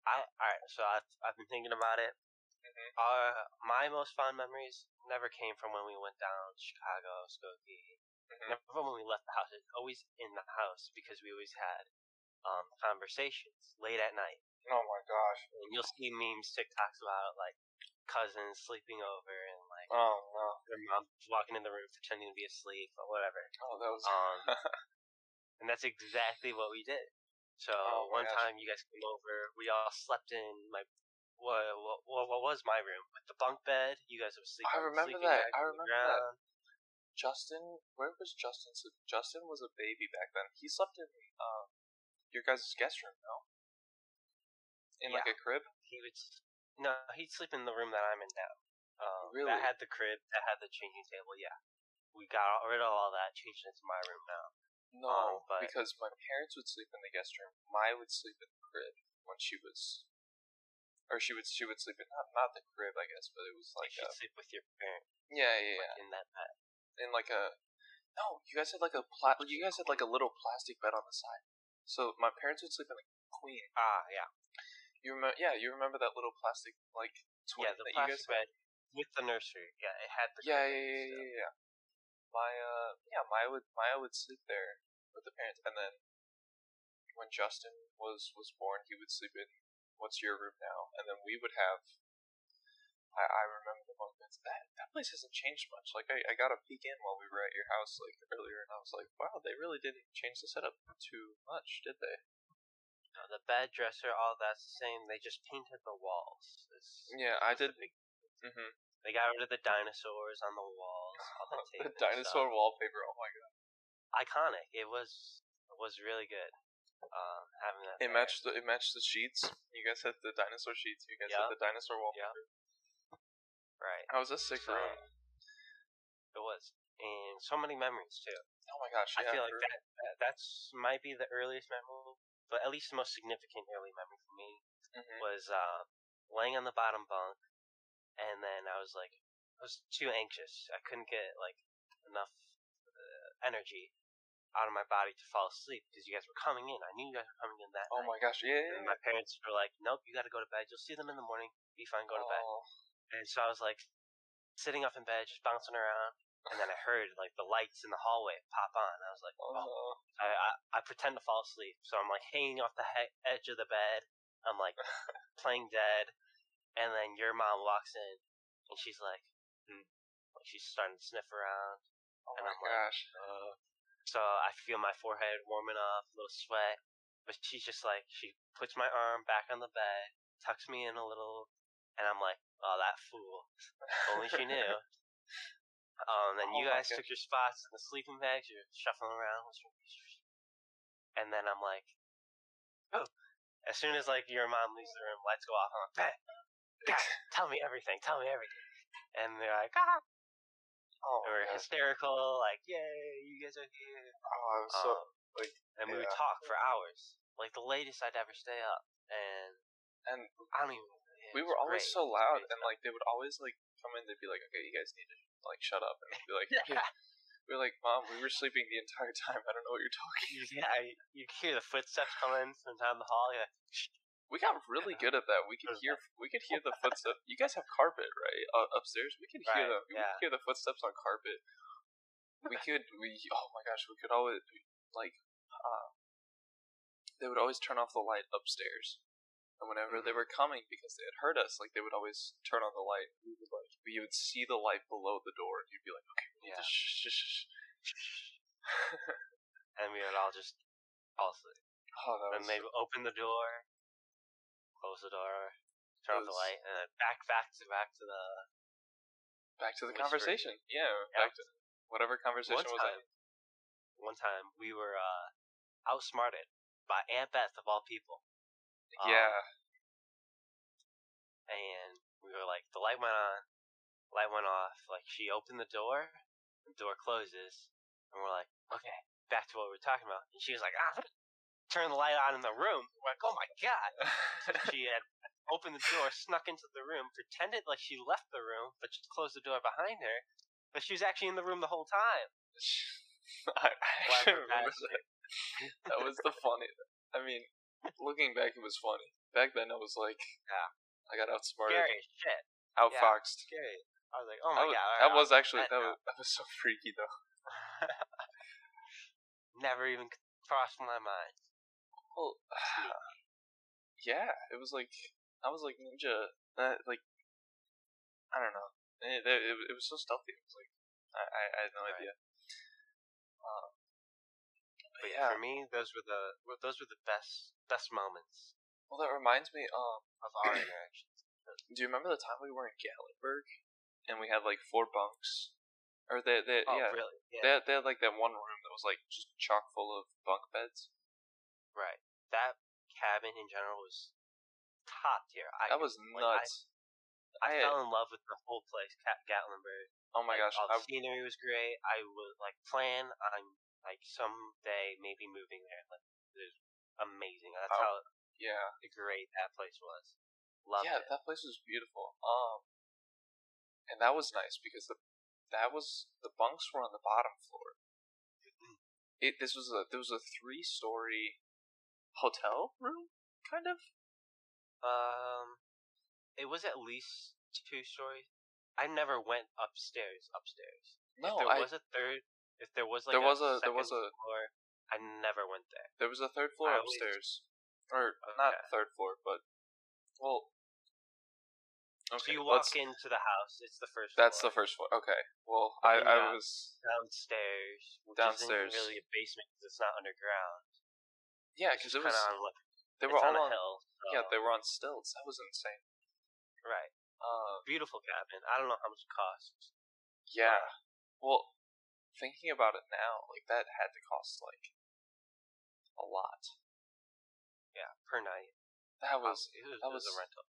I alright, so I've I've been thinking about it. Mhm. Uh, my most fond memories never came from when we went down to Chicago, Skokie. Mhm. Never from when we left the house. It's always in the house because we always had um conversations late at night. Oh my gosh. And you'll see memes, TikToks about like cousins sleeping over and like Oh no. their mom walking in the room pretending to be asleep or whatever. Oh, that was. Um, and that's exactly what we did. So Oh one gosh. time you guys came over, we all slept in my what what, what was my room with the bunk bed. You guys would sleep. I remember sleeping that. I remember that. Justin, where was Justin? So Justin was a baby back then. He slept in um, your guys' guest room, no? In like a crib. He would no, he'd sleep in the room that I'm in now. Um, Really? That had the crib. That had the changing table. Yeah, we got rid of all that. Changed it to my room now. No, Um, but- because my parents would sleep in the guest room. Maya would sleep in the crib when she was, or she would she would sleep in not not the crib, I guess, but it was like a, sleep with your parents yeah yeah yeah in that bed. in like a no. You guys had like a pla- You guys had like a little plastic bed on the side. So my parents would sleep in a queen. Ah, yeah, You remember? Yeah, you remember that little plastic like twin yeah. The that you guys plastic bed with the nursery. Yeah, it had the. Yeah, yeah, yeah, yeah, yeah. Uh, Maya, yeah, Maya would Maya would sleep there with the parents, and then when Justin was was born, he would sleep in what's your room now, and then we would have I, I remember the beds. That that place hasn't changed much. Like I, I got a peek in while we were at your house like earlier, and I was like, wow, they really didn't change the setup too much, did they? Uh, the bed dresser, all that's the same. They just painted the walls. It's, Yeah, I did. big- hmm they got rid of the dinosaurs on the walls. All the, tape the dinosaur wallpaper. Oh my god! Iconic. It was it was really good. Uh, having that. It there. matched the it matched the sheets. You guys had the dinosaur sheets. You guys Yeah. had the dinosaur wallpaper. Right. I was a sick So, room? It was, and so many memories too. Oh my gosh! I feel like that, that that's might be the earliest memory, but at least the most significant early memory for me Mhm. was uh, laying on the bottom bunk, and then I was like, I was too anxious. I couldn't get like enough uh, energy out of my body to fall asleep because you guys were coming in. I knew you guys were coming in that night. Oh night. my gosh! Yeah. yeah, And yeah. my parents were like, "Nope, you got to go to bed. You'll see them in the morning. Be fine. Go to bed." Oh. And so I was like sitting up in bed, just bouncing around, and then I heard like the lights in the hallway pop on. I was like, "Oh." Oh. I, I I pretend to fall asleep, so I'm like hanging off the he- edge of the bed. I'm like playing dead, and then your mom walks in, and she's like, hmm. like she's starting to sniff around. Oh And my I'm like, gosh! Uh, so I feel my forehead warming up, a little sweat. But she's just like, she puts my arm back on the bed, tucks me in a little, and I'm like, oh, that fool. If only she knew. Um, then Oh you guys God. took your spots in the sleeping bags. You're shuffling around, and then I'm like, oh. As soon as like your mom leaves the room, lights go off. I'm like, Dad, tell me everything. Tell me everything. And they're like, ah. Oh, and we're hysterical, like, yay, you guys are here. Oh, I was so Um, like, and we would talk for hours. Like the latest I'd ever stay up, and and I don't even. we were always great. so loud, and like they would always like come in. They'd be like, "Okay, you guys need to like shut up," and be like. "Okay." We are like, "Mom, we were sleeping the entire time. I don't know what you're talking." yeah, you hear the footsteps coming from down the hall. Yeah, We got really good at that. We could hear we could hear the footsteps. You guys have carpet, right? Uh, upstairs. We could hear Right, the we yeah. could hear the footsteps on carpet. We could we oh my gosh, we could always like uh, they would always turn off the light upstairs. And whenever they were coming because they had heard us, like they would always turn on the light. We would like you would see the light below the door and you'd be like, Okay, we need to Yeah. shh, shh, shh, shh. and we would all just fall asleep. Oh that And was they would open the door, close the door, turn off the light, and then back, back to back to the back to the conversation. Yeah, Yeah. back to whatever conversation one was time. on. One time we were uh, outsmarted by Aunt Beth of all people. Um, Yeah. and we were like, the light went on, light went off. Like she opened the door, the door closes, and we're like, okay, back to what we were talking about. And she was like, ah, turn the light on in the room. We're like, oh my god! So she had opened the door, snuck into the room, pretended like she left the room, but just closed the door behind her. But she was actually in the room the whole time. I, I remember that. That was the funny. I mean, looking back, it was funny. Back then, I was like, Yeah. I got outsmarted, Scary shit. outfoxed. Scary. I was like, oh that my was, god. that I- was actually that was that was so freaky though. never even crossed my mind. Well, yeah, it was like I was like ninja. Uh, like I don't know. It, it, it was so stealthy. It was like I, I, I had no Right. idea. Um, but But yeah. for me, those were the those were the best best moments Well, that reminds me. Um, of our interactions. do you remember the time we were in Gatlinburg and we had like four bunks? Or they, they Oh, yeah, really? Yeah. they had, they had like that one room that was like just chock full of bunk beds. right. That cabin in general was top tier. I, That was like, I- nuts. I, I- fell in love with the whole place, Gat- Gatlinburg. oh my Like, gosh, all I, the scenery was great. I would like plan on like someday maybe moving there. Like was amazing. That's Oh, how yeah, great that place was. Loved it. yeah, it. that place was beautiful. Um, and that was nice because the that was the bunks were on the bottom floor. It this was a there was a three story hotel room kind of. Um, it was at least two stories. I never went upstairs. Upstairs. No, if there I was a third, if there was like There a was a- there was a- floor, I never went there. there was a third floor I upstairs, or not third floor, but well, Okay, so you walk into the house. It's the first. That's the first one. Okay. Well, I, I was downstairs. Downstairs. really a basement because it's not underground. yeah, because it was on they it's were all on a on hill. yeah they were on stilts. That was insane. right. Um, Beautiful cabin. I don't know how much it costs. yeah. Well, thinking about it now, like that had to cost like a lot. Yeah, per night. That was, it was, that it was a rental.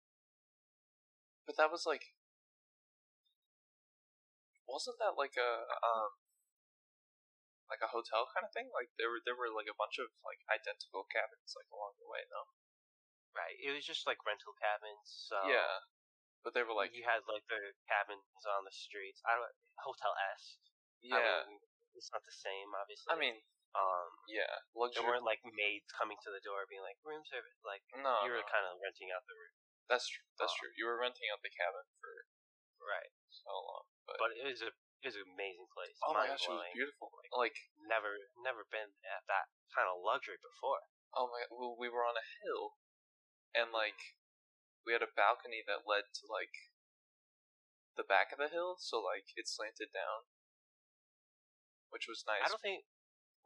but that was like, wasn't that like a um, like a hotel kind of thing? Like there were there were like a bunch of like identical cabins like along the way, though. Right. It was just like rental cabins. So yeah, but they were like you had like the cabins on the streets. I don't Hotel S. yeah. I mean, it's not the same, obviously. I mean, um, yeah, there luxury. weren't like maids coming to the door being like room service. Like No, you were no. kind of renting out the room. That's true. That's Uh, true. You were renting out the cabin for Right. so long, but, But it was a it was an amazing place. oh my gosh, it was beautiful. Like Never never been at that kind of luxury before. oh my, well, we were on a hill, and like we had a balcony that led to like the back of the hill, so like it slanted down, which was nice. I don't think.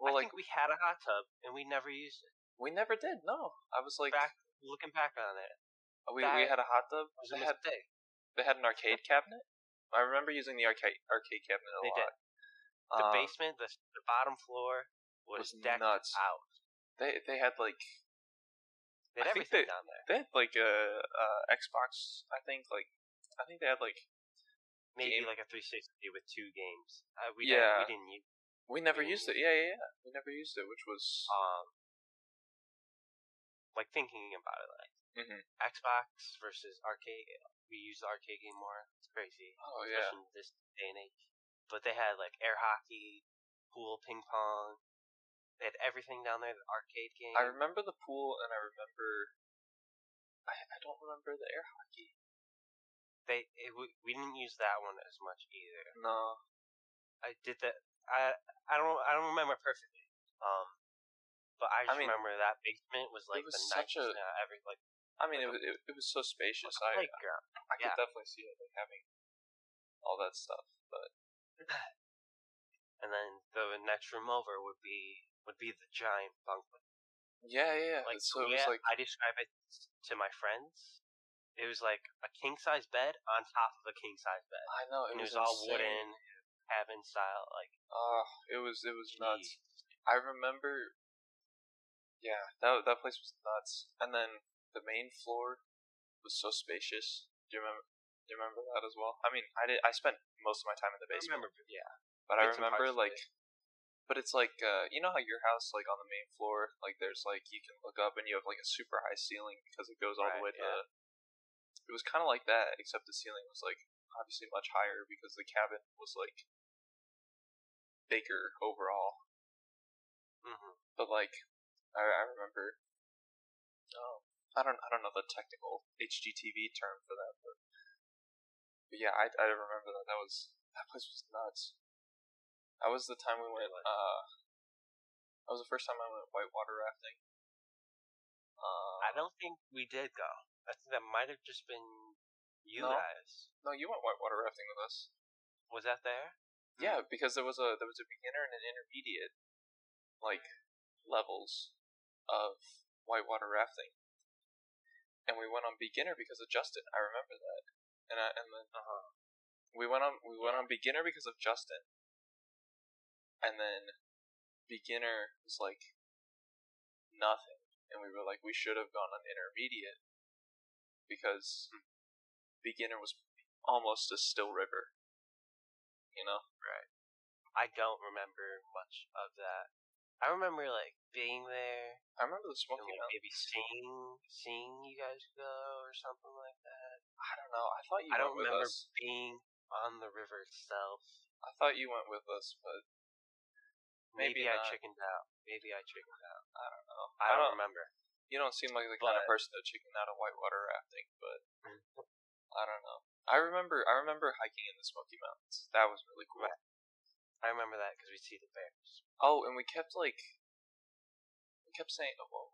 Well, I like think we had a hot tub and we never used it. we never did. No, I was like, back looking back on it, we we that had a hot tub. it was a They had mistake. they had an arcade cabinet. I remember using the arcade arcade cabinet a They lot. did. The Um, basement, the, the bottom floor was, was decked nuts. out. They they had like They I had think everything they- down there. they had like a, a Xbox. I think like I think they had like Maybe game. like a 360 with two games. Uh, we Yeah. didn't, we didn't use. We never used it. Yeah, yeah, yeah. We never used it, which was Um, like thinking about it, like Mhm. Xbox versus arcade. We use the arcade game more. It's crazy, oh yeah. especially in this day and age. But they had like air hockey, pool, ping pong. They had everything down there. The arcade game. I remember the pool, and I remember. I, I don't remember the air hockey. they it, we, we didn't use that one as much either. No. I did that. I I don't I don't remember perfectly. Um, but I just I mean, remember that basement was like was the such nicest. a- every like I mean, it Like was it, it was so spacious. I playground. I could yeah. definitely see it like having all that stuff, but And then the next room over would be would be the giant bunk bed. yeah, yeah. yeah. Like so it was like I describe it to my friends. It was like a king size bed on top of a king size bed, I know it and it was, was all wooden, cabin style. Like Ah, it was it was nuts. geez. I remember. Yeah, that that place was nuts. And then the main floor was so spacious. Do you remember? Do you remember that as well? I mean, I did. I spent most of my time in the I basement, remember, yeah. but I remember like. But it's like uh, you know how your house like on the main floor like there's like you can look up and you have like a super high ceiling because it goes all the way to. yeah. It was kind of like that, except the ceiling was like obviously much higher because the cabin was like bigger overall. hmm but like I, I remember um, I don't I don't know the technical HGTV term for that but, but yeah I, I remember that that was that place was nuts that was the time we went uh that was the first time I went whitewater rafting uh, I don't think we did go. I think that might have just been you No. guys. no you went whitewater rafting with us Was that there? Yeah because there was a there was a beginner and an intermediate like levels of whitewater rafting. And we went on beginner because of Justin. I remember that, and I, and then Uh-huh. we went on we went on beginner because of Justin, and then beginner was like nothing, and we were like we should have gone on intermediate because beginner was almost a still river, you know. Right. I don't remember much of that. I remember like being there I remember the and Smoky like maybe seeing seeing you guys go or something like that. I don't know. I thought you I don't remember us. being on the river itself. I thought you went with us, but Maybe Maybe, I chickened out. Maybe I chickened out. I don't know. I I don't don't- remember. You don't seem like the kind of person to chicken out of whitewater rafting, but I don't know. I remember I remember hiking in the Smoky Mountains. That was really cool. Right. I remember that because we see the bears. Oh, and we kept like we kept saying oh, well,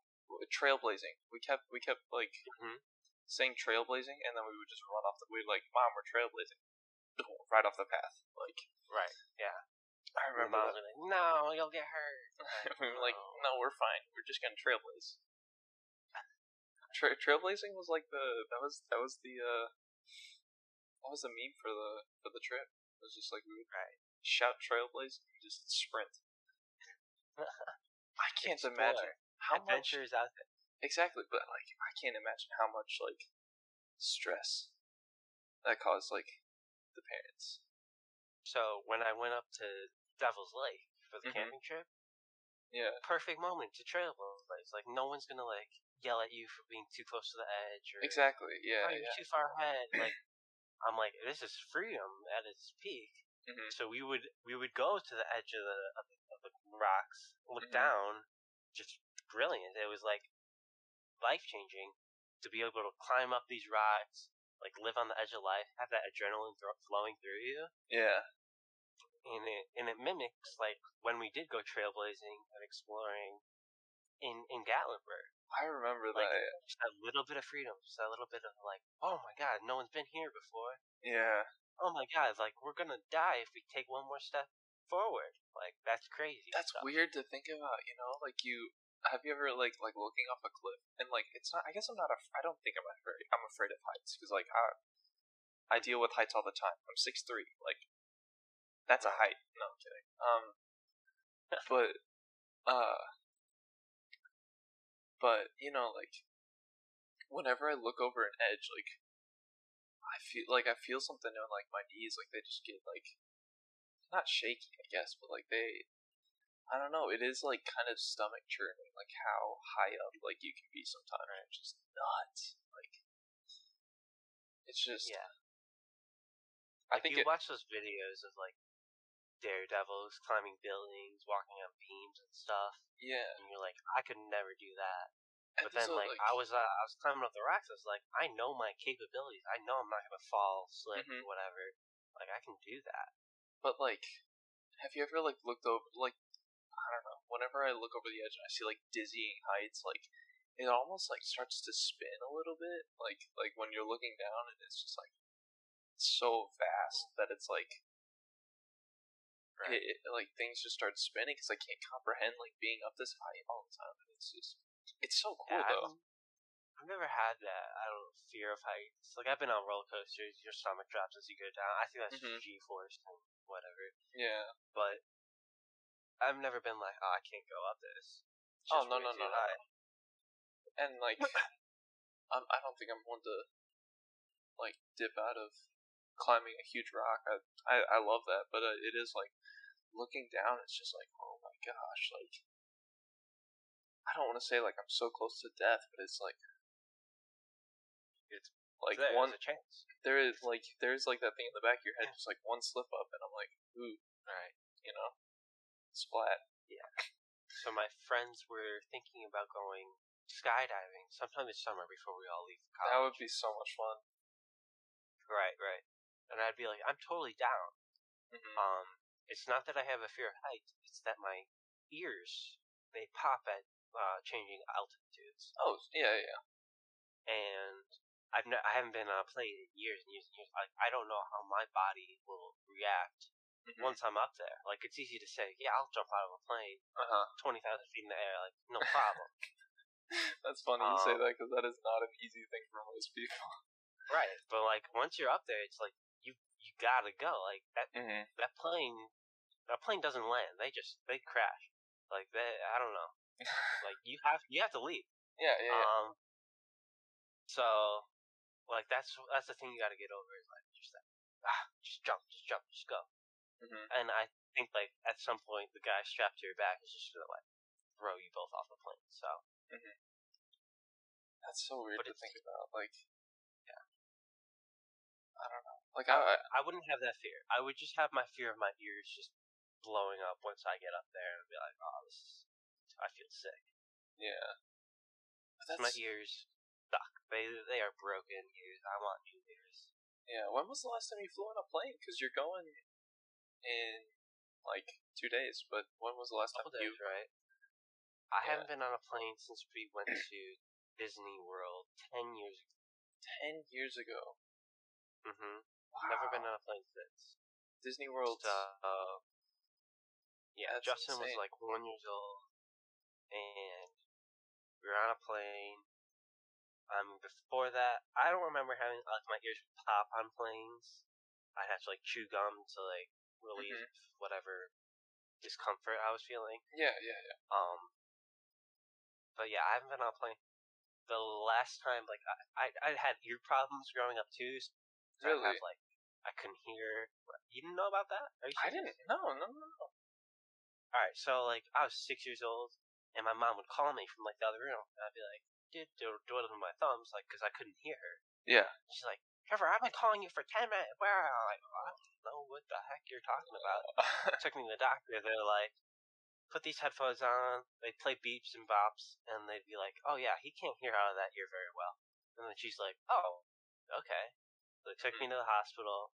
trailblazing. We kept we kept like Mhm. saying trailblazing, and then we would just run off the. We'd like, mom, we're trailblazing, right off the path. Like Right. Yeah. I remember that. like, no, you'll get hurt. we were like, No. no, we're fine. We're just gonna trailblaze. Tra- trailblazing was like the that was that was the uh that was the meme for the for the trip. It was just like we would Right. shout trailblaze and just sprint. I can't imagine Explore. how much out there. exactly, but like I can't imagine how much like stress that caused like the parents. So when I went up to Devil's Lake for the Mhm. camping trip, Yeah, perfect moment to trailblaze. Like no one's gonna like yell at you for being too close to the edge or exactly. Yeah, "Oh, you're yeah. too far ahead. Like I'm like, this is freedom at its peak. Mhm. So we would we would go to the edge of the of the, of the rocks, look Mhm. down, just brilliant. It was like life changing to be able to climb up these rocks, like live on the edge of life, have that adrenaline thro- flowing through you, Yeah, and it and it mimics like when we did go trailblazing and exploring in in Gatlinburg. I remember Like- that. Just that little bit of freedom, just that little bit of like, oh my god, no one's been here before. Yeah, oh my god, like we're gonna die if we take one more step forward. Like that's crazy. that's stuff. weird to think about. You know, like you have you ever like like looking off a cliff and like it's not. I guess I'm not. Af- I don't think I'm afraid. I'm afraid of heights because like I, I deal with heights all the time. I'm six three. Like that's a height. No, I'm kidding. Um, but uh, but you know like whenever I look over an edge, like I feel like I feel something in like my knees, like they just get like not shaky, I guess, but like they, I don't know. It is like kind of stomach churning, like how high up like you can be sometimes. Right. Just nuts. Like it's just. Yeah. I Like, think you it, watch those videos of like daredevils climbing buildings, walking on beams and stuff, yeah. and you're like, I could never do that. But then, so, like, I was uh, I was climbing up the rocks. I was like, I know my capabilities. I know I'm not gonna fall, slip, Mhm. whatever. Like, I can do that. But like, have you ever like looked over like I don't know. Whenever I look over the edge and I see like dizzying heights, like it almost like starts to spin a little bit. Like like when you're looking down and it's just like so fast that it's like it, it- like things just start spinning because I can't comprehend like being up this high all the time. And it's just it's so cool Yeah, though. I've, I've never had that. I don't know, fear of heights. Like I've been on roller coasters. Your stomach drops as you go down. I think that's Mhm. G-force and whatever. Yeah. But I've never been like, oh, I can't go up this. Oh no no no no. And like I'm, I don't think I'm one to like dip out of climbing a huge rock. I I, I love that, but uh, it is like looking down. It's just like oh my gosh, like I don't want to say like I'm so close to death, but it's like it's like there, one chance. there is like there's like that thing in the back of your head, just like one slip up, and I'm like ooh, Right. you know, splat. Yeah. So my friends were thinking about going skydiving sometime this summer before we all leave college. That would be so much fun. Right, right. And I'd be like, I'm totally down. hmm Um, it's not that I have a fear of heights; it's that my ears they pop at uh, changing altitudes, Oh yeah yeah. and I've I haven't been on a plane in years and years and years. Like I don't know how my body will react Mhm. once I'm up there. Like it's easy to say, yeah, I'll jump out of a plane Uh huh. twenty thousand feet in the air, like no problem. That's funny you say Um, that because that is not an easy thing for most people. right, but like once you're up there, it's like gotta go. Like that Mm-hmm. that plane that plane doesn't land. They just they crash. Like they I don't know. like you have you have to leave. Yeah, yeah, yeah. Um so like that's that's the thing you gotta get over is like just that ah, just jump, just jump, just go. hmm And I think like at some point the guy strapped to your back is just gonna like throw you both off the plane. So That's so weird But to think about. Like, Yeah. I don't know. Like, I, I I wouldn't have that fear. I would just have my fear of my ears just blowing up once I get up there and be like, oh, this is, I feel sick. yeah. But my ears suck. They they are broken ears. I want new ears. yeah. When was the last time you flew on a plane? Because you're going in like two days. But when was the last time Couple you? days, right? I Yeah. haven't been on a plane since we went to Disney World ten years ago. ten years ago. Mm-hmm. Never been on a plane since. Disney World. So, uh, yeah, That's Justin was like one years old, and we were on a plane. Um, before that, I don't remember having like my ears would pop on planes. I'd have to like chew gum to like relieve Mm-hmm. whatever discomfort I was feeling. yeah, yeah, yeah. Um, but yeah, I haven't been on a plane. The last time, like I, I, I had ear problems growing up too. So Really? have like I couldn't hear. You didn't know about that? Are you I didn't. No, no, no, no. All right, so like I was six years old, and my mom would call me from like the other room, and I'd be like, "Dude, do twiddling my thumbs, like, because I couldn't hear her." Yeah. She's like, "Trevor, I've been calling you for ten minutes. Where?" I'm like, "I don't know what the heck you're talking about." Took me to the doctor. They're like, "Put these headphones on." They play beeps and bops, and they'd be like, "Oh yeah, he can't hear out of that ear very well." And then she's like, "Oh, okay." So they took me to the hospital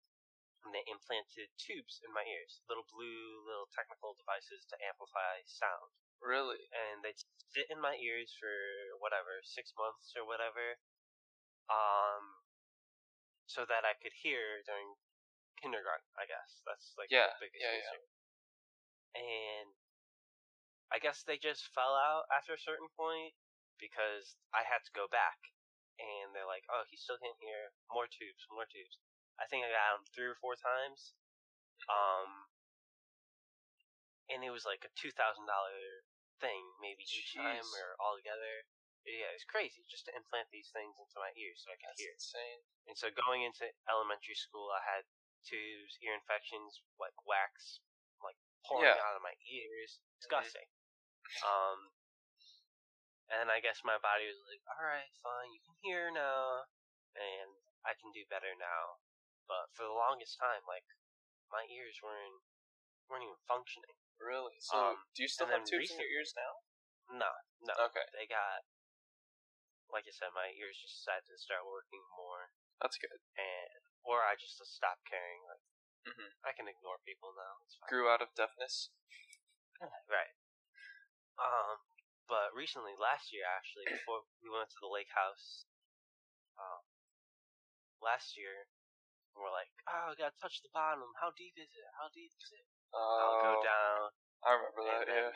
and they implanted tubes in my ears, little blue, little technical devices to amplify sound. really? And they'd sit in my ears for whatever, six months or whatever, um, so that I could hear during kindergarten, I guess. That's like Yeah, the biggest yeah, yeah. concern. And I guess they just fell out after a certain point because I had to go back. And they're like, oh, he still can't hear. More tubes, more tubes. I think I got them three or four times. Um, and it was like a two thousand dollar thing, maybe each time or all together. Yeah, it's crazy just to implant these things into my ears so I could That's hear. insane. And so going into elementary school, I had tubes, ear infections, like wax, like pouring Yeah. out of my ears. Disgusting. Um, and I guess my body was like, all right, fine, you can hear now, and I can do better now. But for the longest time, like my ears weren't weren't even functioning. Really? So, Um, do you still have tubes in your ears now? No, no, Okay, they got. Like I said, my ears just decided to start working more, that's good. and or I just stopped caring. Like Mhm. I can ignore people now. It's fine. Grew out of deafness. Right. Um, but recently, last year actually, before we went to the lake house, um, last year, we we're like, oh, I gotta touch the bottom. How deep is it? How deep is it? I'll Oh, go down. I remember that. then- Yeah.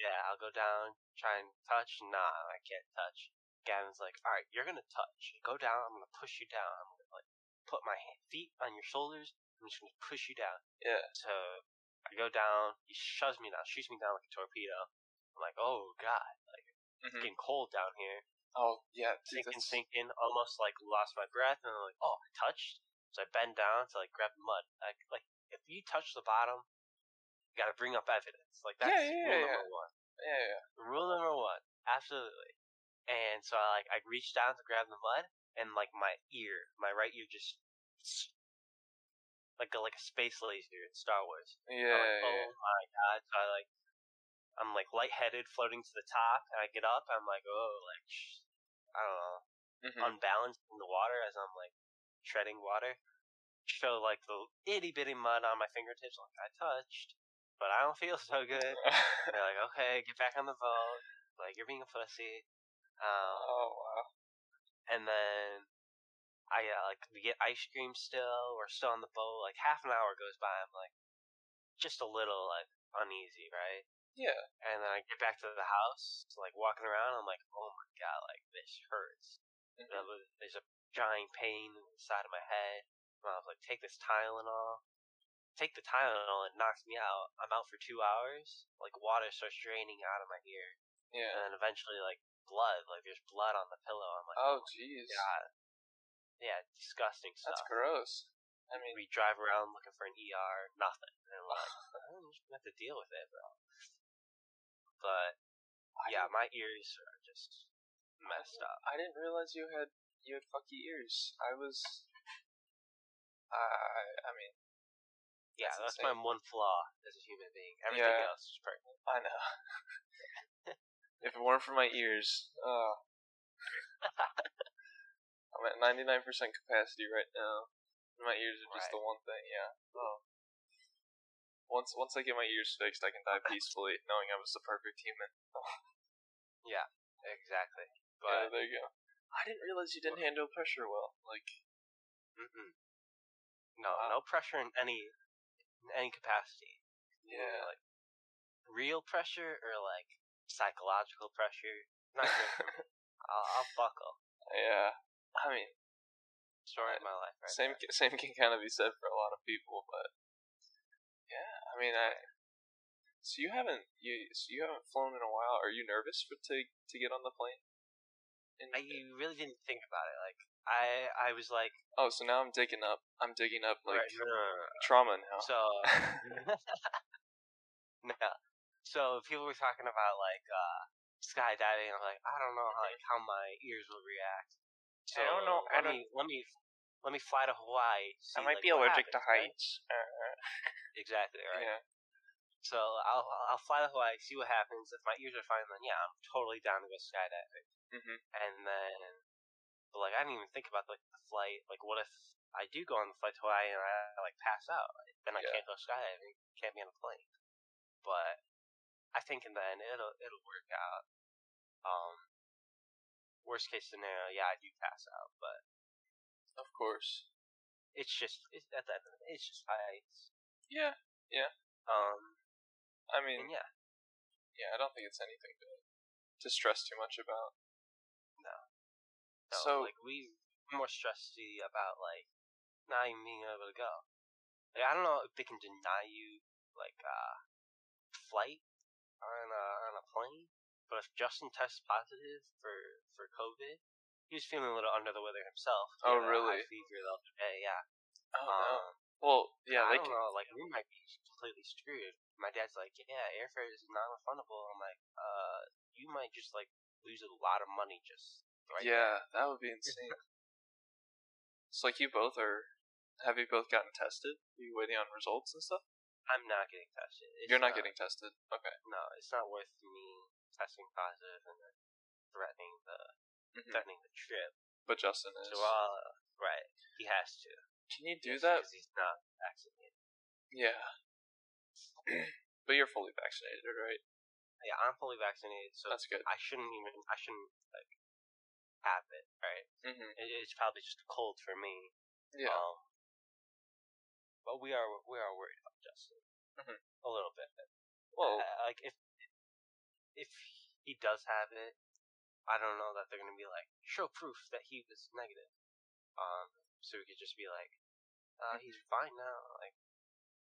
Yeah, I'll go down, try and touch. Nah, I can't touch. Gavin's like, all right, you're gonna touch. Go down. I'm gonna push you down. I'm gonna like put my hand, feet on your shoulders. I'm just gonna push you down. Yeah. So I go down. He shoves me down, shoots me down like a torpedo. Like, oh god, like it's Mhm. getting cold down here. Oh, yeah. Dude, Sinking, that's, sinking. Almost like lost my breath, and I'm like, oh, I touched. So I bend down to like grab the mud. Like, like if you touch the bottom, you gotta bring up evidence. Like that's Yeah, yeah, rule yeah, number one. Yeah, yeah. Rule number one, absolutely. And so I like I reached down to grab the mud, and like my ear, my right ear, just like a like a space laser in Star Wars. Yeah, I'm like, yeah. oh my god! So I like, I'm like lightheaded, floating to the top, and I get up. I'm like, oh, like sh- I don't know, Mhm. unbalanced in the water as I'm like treading water. Show like the itty bitty mud on my fingertips, like I touched, but I don't feel so good. And they're like, okay, get back on the boat. Like, you're being a pussy. Um, oh, wow. and then I, uh, like, we get ice cream still. We're still on the boat. Like, half an hour goes by. I'm, like, just a little, like, uneasy, right? Yeah. And then I get back to the house, like, walking around. I'm like, oh my god, like, this hurts. Mhm. Uh, There's a giant pain in the side of my head. And I was like, take this Tylenol. Take the Tylenol, it knocks me out. I'm out for two hours. Like, water starts draining out of my ear. Yeah. And then eventually, like, blood. Like, there's blood on the pillow. I'm like, Oh, jeez. God. Yeah, disgusting stuff. That's gross. I mean, We drive around looking for an ER, nothing. And I'm like, I'm just gonna have to deal with it, bro. But, yeah, my ears are just messed up. I didn't realize you had you had fucky ears. I was. I I mean, Yeah, That's that's my one flaw as a human being. Everything Yeah. else is perfect. I know. if it weren't for my ears, uh, I'm at 99% capacity right now. My ears are just the one thing. Yeah. Oh. Once once I get my ears fixed, I can die peacefully, knowing I was the perfect human. Yeah, exactly. yeah, But there you go. I didn't realize you didn't handle pressure well. Like, Mm-mm. No, Wow. no pressure in any in any capacity. yeah, Like real pressure or like psychological pressure. Not good. I'll, I'll buckle. yeah. I mean, Story of my life. Right same there. same can kind of be said for a lot of people, but yeah, I mean, I. So you haven't you so you haven't flown in a while. Are you nervous for to to get on the plane? In- I really didn't think about it. Like I, I was like, oh, so now I'm digging up. I'm digging up like right, no, no, no, trauma now. So, no. So people were talking about like uh, skydiving. I'm like, I don't know, like how my ears will react. So I don't know, I Let don't- me let me let me fly to Hawaii. I might like, be allergic to happens, right? heights. Uh, Exactly right. Yeah. So I'll I'll fly to Hawaii, see what happens. If my ears are fine, then yeah, I'm totally down to go skydiving. Mhm. And then, but like I didn't even think about like the flight. Like, what if I do go on the flight to Hawaii and I like pass out? Then I Yeah. can't go skydiving. Can't be on a plane. But I think in the end it'll it'll work out. Um, worst case scenario, yeah, I do pass out, but Of course. it's just it's at the end of the day, it's just heights. Yeah. Yeah. Um, I mean, yeah, yeah. I don't think it's anything to to stress too much about. no, So- like we more stressed about like not even being able to go. Like I don't know if they can deny you like uh flight on a on a plane, but if Justin tests positive for for COVID, he was feeling a little under the weather himself. He Oh, had a high really? fever the other day, yeah. Oh no. Um, Well, yeah. I Like, don't know, like we might be completely screwed. My dad's like, yeah, airfare is non-refundable. I'm like, uh, you might just like lose a lot of money just right yeah, that would be insane. it's like you both are. Have you both gotten tested? Are you waiting on results and stuff? I'm not getting tested. It's You're not getting tested. Okay. No, it's not worth me testing positive and then threatening the Mhm. threatening the trip. But Justin is. So, uh, right, he has to. Can you do Just that? because he's not vaccinated. Yeah. but you're fully vaccinated, right? Yeah, I'm fully vaccinated, so That's good. I shouldn't even. I shouldn't like have it. Right. Mm-hmm. It, it's probably just a cold for me. Yeah. Um, but we are we are worried about Justin Mhm. a little bit. well, Uh, like if if he does have it, I don't know that they're gonna be like show proof that he was negative. Um, so we could just be like, uh, he's fine now. Like,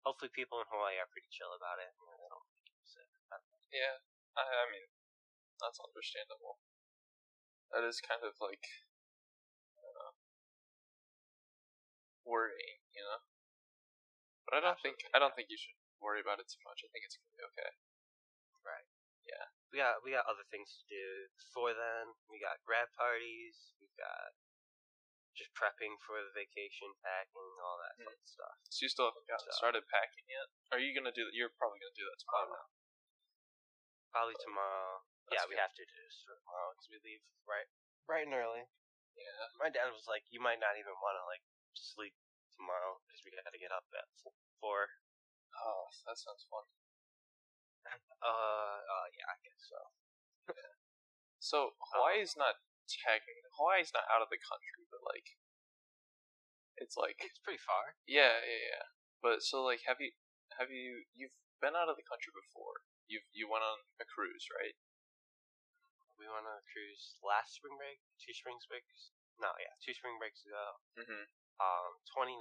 hopefully people in Hawaii are pretty chill about it. They don't make him sick. I don't know. yeah. I, I mean, that's understandable. That is kind of like uh, worrying, you know. But I don't think I don't think you should worry about it too much. I think it's gonna be okay. We got we got other things to do before then. We got grad parties. We got just prepping for the vacation, packing, all that fun stuff. So you still haven't gotten So- started packing yet? Are you gonna do that? You're probably gonna do that tomorrow. Probably tomorrow. Yeah, we have to do this tomorrow because we leave right bright and early. Yeah. My dad was like, "You might not even want to like sleep tomorrow because we got to get up at four. Oh, that sounds fun. Uh, uh, yeah, I guess so. So Hawaii's not technically Hawaii's not out of the country, but like it's like It's pretty far. yeah, yeah, yeah. But so like have you have you you've been out of the country before? You you went on a cruise, right? We went on a cruise last spring break, two spring breaks. No, yeah, two spring breaks ago. Mm-hmm. Um, 2019.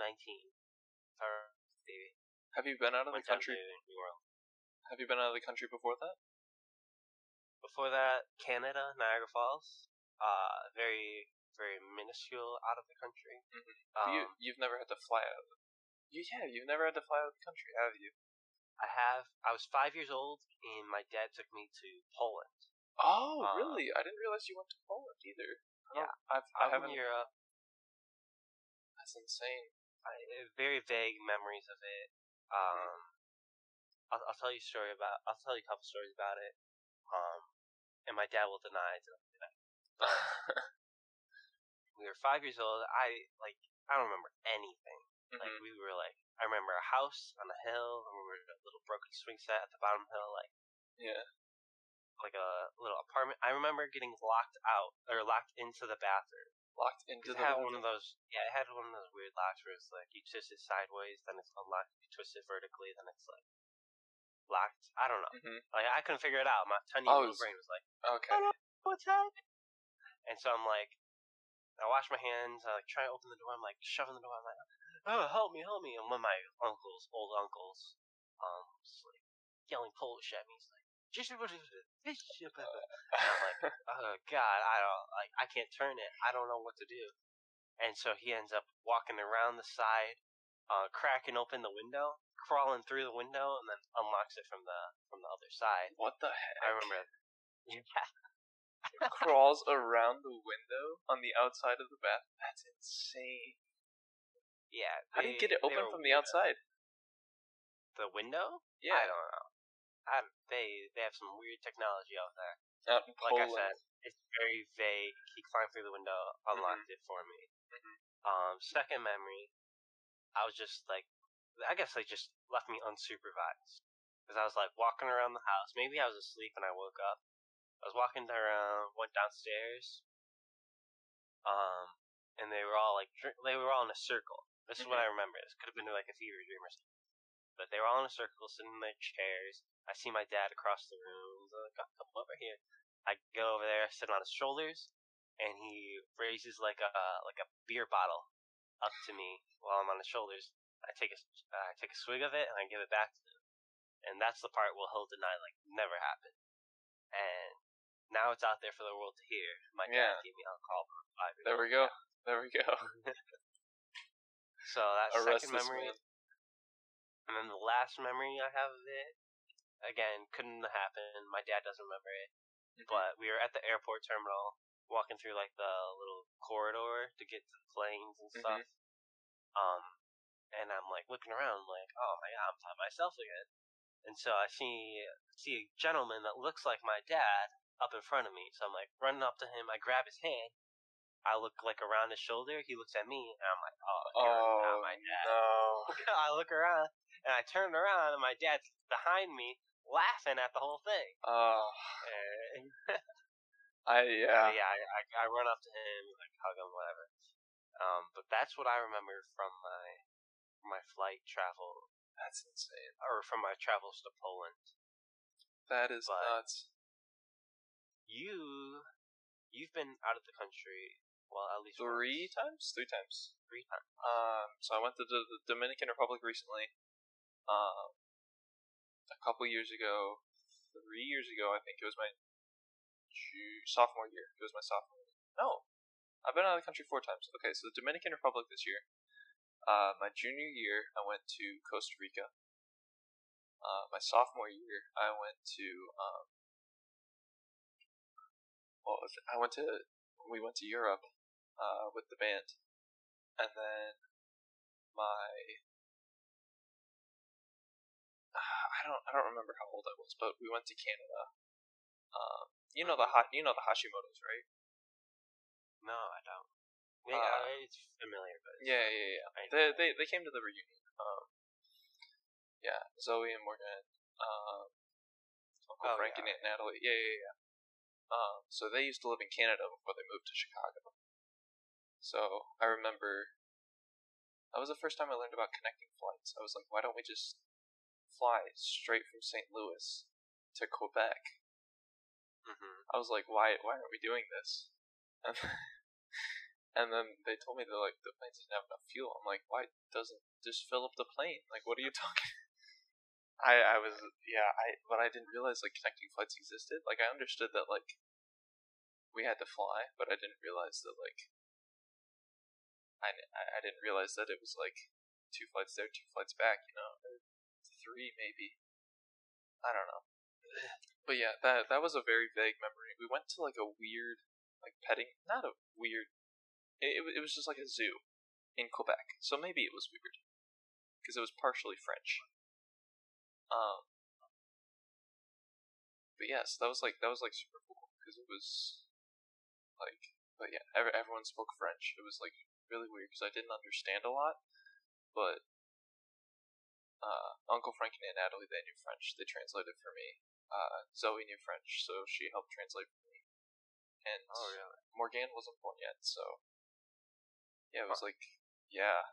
Our Have you been out of the went down country? New Orleans. Have you been out of the country before that? Before that, Canada, Niagara Falls. Uh, very, very minuscule out of the country. Mhm. Um, you you've never had to fly out of you, yeah, you've never had to fly out of the country, have you? I have. I was five years old, and my dad took me to Poland. Oh, Uh, really? I didn't realize you went to Poland either. I Yeah. I've, I in haven't. Europe. That's insane. I, very vague memories of it. Um, I'll, I'll tell you a story about. I'll tell you a couple stories about it. Um, and my dad will deny it. We were five years old. I like. I don't remember anything. Like Mhm. we were like. I remember a house on a hill. I remember a little broken swing set at the bottom hill. Like Yeah. like a little apartment. I remember getting locked out or locked into the bathroom. Locked into It the had one of those. Yeah, it had one of those weird locks where it's like you twist it sideways, then it's unlocked. You twist it vertically, then it's like locked. I don't know. Mhm. Like I couldn't figure it out. My tiny Oh, little brain was like, Okay. "What's happening?" And so I'm like, I wash my hands. I like try to open the door. I'm like shoving the door. I'm like, "Oh, help me, help me!" And one of my uncles, old uncles, um, was like yelling Polish at me. He's like, "Just what is it?" And I'm like, oh god, I don't like I can't turn it. I don't know what to do. And so he ends up walking around the side, uh, cracking open the window, crawling through the window, and then unlocks it from the from the other side. What the heck? I remember. Yeah, crawls around the window on the outside of the bath. That's insane. yeah. How do you get it open from the outside? The window? Yeah. I don't know. I, they they have some weird technology out there. Out in Like I said, it's very vague. He climbed through the window, unlocked it for me. Mhm. Um, second memory, I was just like, I guess they just left me unsupervised because I was like walking around the house. Maybe I was asleep and I woke up. I was walking around, went downstairs, um, and they were all like, they were all in a circle. This is what I remember. This could have been like a fever dream or something. But they were all in a circle, sitting in their chairs. I see my dad across the room. He's like, "Oh, come over here. I go over there, sit on his shoulders, and he raises like a like a beer bottle up to me while I'm on his shoulders. I take a I take a swig of it and I give it back to him, and that's the part where he'll deny like never happened. And now it's out there for the world to hear. My Yeah. dad gave me alcohol. for five years There we go. There we go. So that's Arrest second memory. man. And then the last memory I have of it, again, couldn't have happened. My dad doesn't remember it. Mm-hmm. But we were at the airport terminal, walking through like the little corridor to get to the planes and Mhm. stuff. Um, and I'm like looking around, like, oh my god, I'm by myself again. And so I see see a gentleman that looks like my dad up in front of me. So I'm like running up to him. I grab his hand. I look like around his shoulder. He looks at me, and I'm like, oh, you're Oh not my dad. no. I look around and I turn around and my dad's behind me laughing at the whole thing. Oh, And I yeah. yeah, I, I, I run up to him, like hug him, whatever. Um, but that's what I remember from my from my flight travel That's insane. or from my travels to Poland. That is But- nuts. You you've been out of the country well at least Three once. times? Three times. three times. Um, so I went to the, the Dominican Republic recently. Um, a couple years ago, three years ago, I think it was my sophomore year. It was my sophomore year. No, I've been out of the country four times. Okay, so the Dominican Republic this year. Uh, my junior year, I went to Costa Rica. Uh, my sophomore year, I went to um, it? I went to we went to Europe uh, with the band, and then my I don't I don't remember how old I was, but we went to Canada. Um, you know the ha- you know the Hashimoto's, right? No, I don't. Yeah, Uh, it's familiar, but it's- Yeah, yeah, yeah. They they they came to the reunion. Um, yeah, Zoe and Morgan, um, Uncle Oh, Frank yeah. and Aunt Natalie. Yeah, yeah, yeah. Um, so they used to live in Canada before they moved to Chicago. So I remember that was the first time I learned about connecting flights. I was like, why don't we just fly straight from St. Louis to Quebec? Mhm. I was like, why why aren't we doing this? And, and then they told me that like the planes didn't have enough fuel. I'm like, why doesn't just fill up the plane? Like, what are you talking? I I was yeah I but I didn't realize like connecting flights existed. Like I understood that like we had to fly, but I didn't realize that like I, I didn't realize that it was like two flights there, two flights back. You know, or three maybe. I don't know. But yeah, that that was a very vague memory. We went to like a weird, like petting, not a weird. It it, was just like a zoo in Quebec, so maybe it was weird because it was partially French. Um, but yes, that was like that was like super cool because it was like, but yeah, every, everyone spoke French. It was like really weird because I didn't understand a lot, but uh, Uncle Frank and Aunt Natalie they knew French. They translated for me. Uh, Zoe knew French, so she helped translate for me. And Oh, really? Morgan wasn't born yet, so yeah, it was like yeah,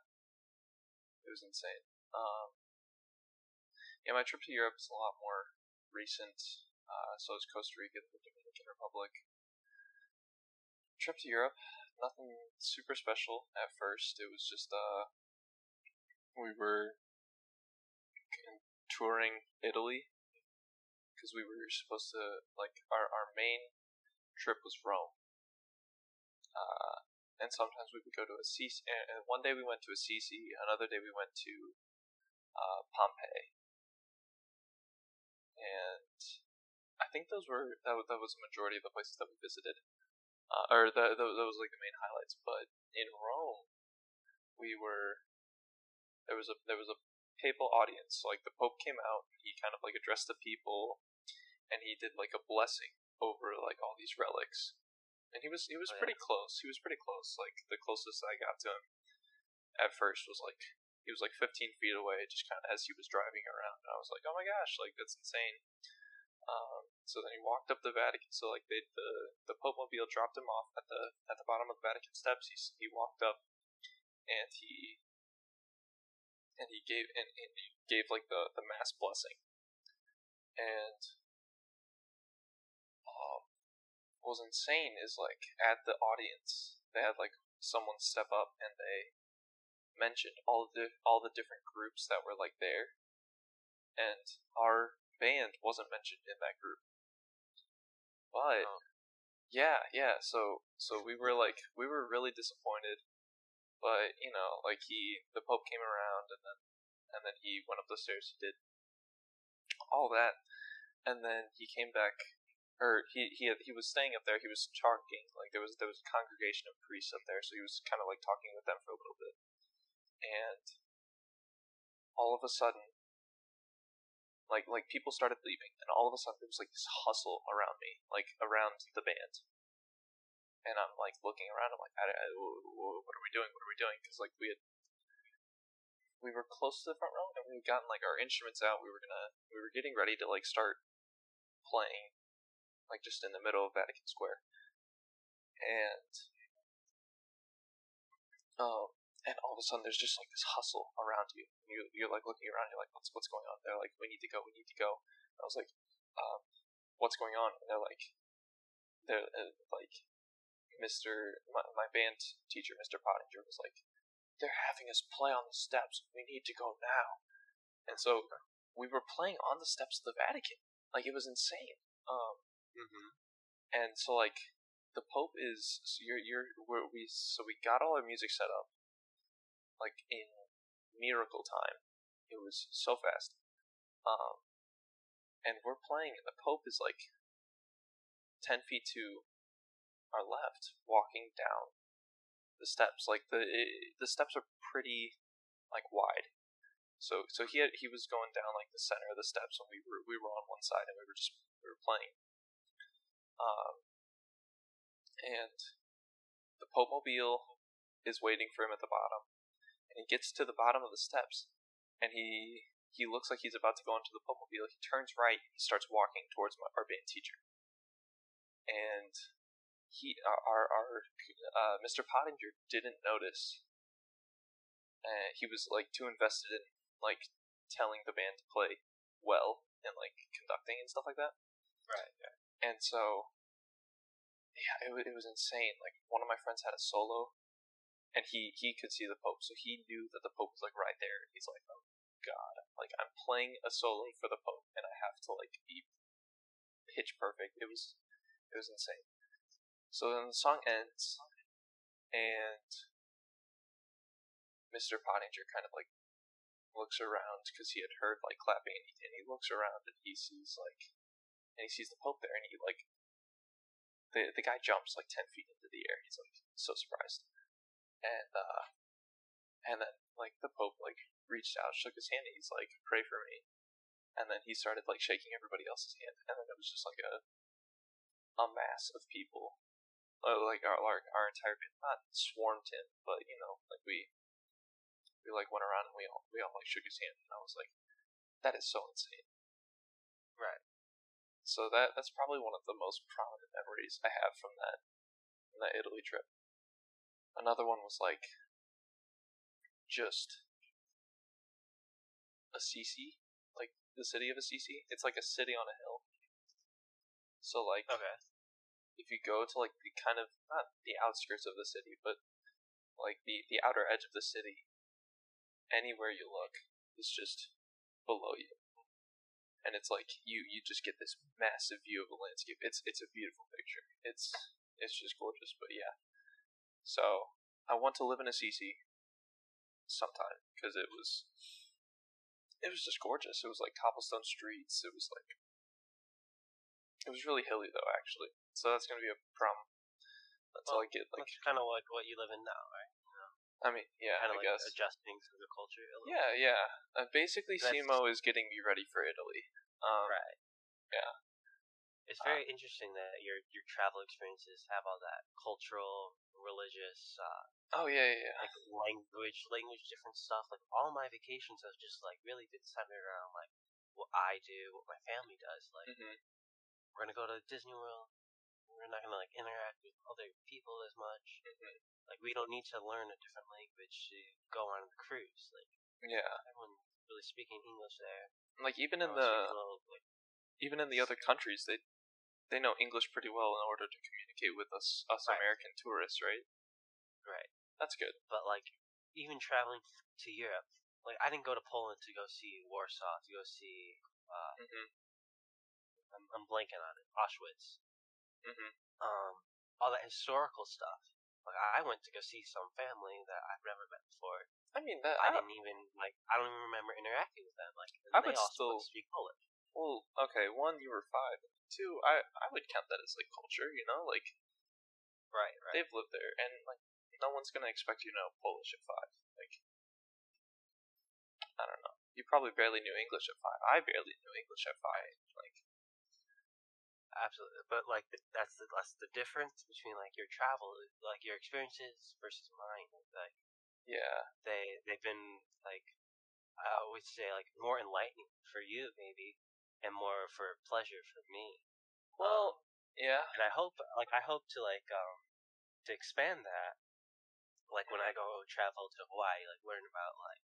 it was insane. Um, yeah, my trip to Europe is a lot more recent. Uh, so is Costa Rica, the Dominican Republic. Trip to Europe, nothing super special at first. It was just uh, we were touring Italy because we were supposed to like our our main trip was Rome. Uh, and sometimes we would go to Assisi. And one day we went to Assisi. Another day we went to uh, Pompeii. And I think those were that, that was the majority of the places that we visited, uh, or the, the, that was like the main highlights. But in Rome, we were there was a there was a papal audience. So, like the Pope came out, he kind of like addressed the people, and he did like a blessing over like all these relics. And he was he was Oh, yeah. pretty close. He was pretty close. Like the closest I got to him at first was like he was like 15 feet away, just kind of as he was driving around. And I was like, oh my gosh, like that's insane. Um, so then he walked up the Vatican. So like they the the Pope mobile dropped him off at the at the bottom of the Vatican steps. He he walked up, and he and he gave and, and he gave like the the mass blessing. And um, what was insane is like at the audience they had like someone step up and they mentioned all the all the different groups that were like there, and our band wasn't mentioned in that group. But Oh. yeah, yeah. So so we were like we were really disappointed, but you know like he the Pope came around and then and then he went up the stairs. He did all that, and then he came back. Or he he he was staying up there. He was talking like there was there was a congregation of priests up there, so he was kind of like talking with them for a little bit, and all of a sudden, like like people started leaving, and all of a sudden there was like this hustle around me, like around the band, and I'm like looking around. I'm like, I, I, wh- wh- what are we doing? What are we doing? Because like we had we were close to the front row, and we had gotten like our instruments out. We were gonna we were getting ready to like start playing, like just in the middle of Vatican Square, and um. And all of a sudden, there's just like this hustle around you. You you're like looking around. You're like, what's what's going on? They're like, we need to go. We need to go. And I was like, um, what's going on? And they're like, they're uh, like, Mr. My, my band teacher, Mr. Pottinger, was like, they're having us play on the steps. We need to go now. And so we were playing on the steps of the Vatican. Like it was insane. Um, Mm-hmm. and so like the Pope is so you're you're we so we got all our music set up like in miracle time. It was so fast. Um, and we're playing, and the Pope is like ten feet to our left, walking down the steps. Like the it, the steps are pretty like wide. So so he had he was going down like the center of the steps, and we were we were on one side, and we were just we were playing. Um, and the Pope Mobile is waiting for him at the bottom, and he gets to the bottom of the steps, and he he looks like he's about to go into the Pope Mobile. He turns right, he starts walking towards my, our band teacher, and he our our, uh, Mr. Pottinger didn't notice. Uh, he was like too invested in like telling the band to play well and like conducting and stuff like that. Right. And so, yeah, it, it was insane. Like one of my friends had a solo, and he he could see the Pope, so he knew that the Pope was like right there. He's like, oh God, like I'm playing a solo for the Pope, and I have to like be pitch perfect. It was it was insane. So then the song ends, and Mr. Pottinger kind of like looks around because he had heard like clapping, and he, and he looks around and he sees like, and he sees the Pope there, and he like, the the guy jumps like ten feet into the air. He's like so surprised, and uh, and then like the Pope like reached out, shook his hand, and he's like, pray for me, and then he started like shaking everybody else's hand, and then it was just like a a mass of people, uh, like our, our our entire not swarmed him, but you know, like we we like went around and we all we all like shook his hand, and I was like, that is so insane. Right. So that that's probably one of the most prominent memories I have from that from that Italy trip. Another one was like just Assisi, like the city of Assisi. It's like a city on a hill. So like Okay. if you go to like the kind of not the outskirts of the city, but like the the outer edge of the city, anywhere you look is just below you, and it's like you you just get this massive view of the landscape. It's it's a beautiful picture. It's it's just gorgeous. But yeah, so I want to live in Assisi sometime because it was it was just gorgeous. It was like cobblestone streets. It was like it was really hilly though, actually. So that's gonna be a problem until I get like. Kind of like what you live in now, right? I mean, yeah, Kind I of like guess. adjusting to the culture. A little Yeah, yeah. Uh, basically, That's- SEMO is getting me ready for Italy. Um, Right. yeah. It's Uh, very interesting that your your travel experiences have all that cultural, religious, uh, Oh yeah, yeah, yeah. like language, language different stuff. Like all my vacations have just like really been centered around like what I do, what my family does. Like hmm we're gonna go to Disney World. We're not gonna like interact with other people as much. hmm Like we don't need to learn a different language to go on a cruise. Like Yeah. everyone's really speaking English there. Like even in Everyone speaks a the little, like even in the other countries, they they know English pretty well in order to communicate with us us Right. American tourists, right? right. That's good. but like even traveling to Europe, like I didn't go to Poland to go see Warsaw, to go see uh, hmm I'm, I'm blanking on it, Auschwitz, hmm um, all that historical stuff. Like I went to go see some family that I've never met before. I mean that. I I, didn't even like I don't even remember interacting with them. Like I would still- speak Polish. well, okay. One, you were five. Two, I I would count that as like culture. You know, like Right, right. they've lived there, and like no one's gonna expect you to know Polish at five. Like I don't know. You probably barely knew English at five. I barely knew English at five. Like Absolutely, but like the, that's the that's the difference between like your travel, like your experiences versus mine. Like yeah, they they've been like I always say like more enlightening for you maybe, and more for pleasure for me. well, yeah, And I hope like I hope to like um to expand that. Like when I go travel to Hawaii, like learn about like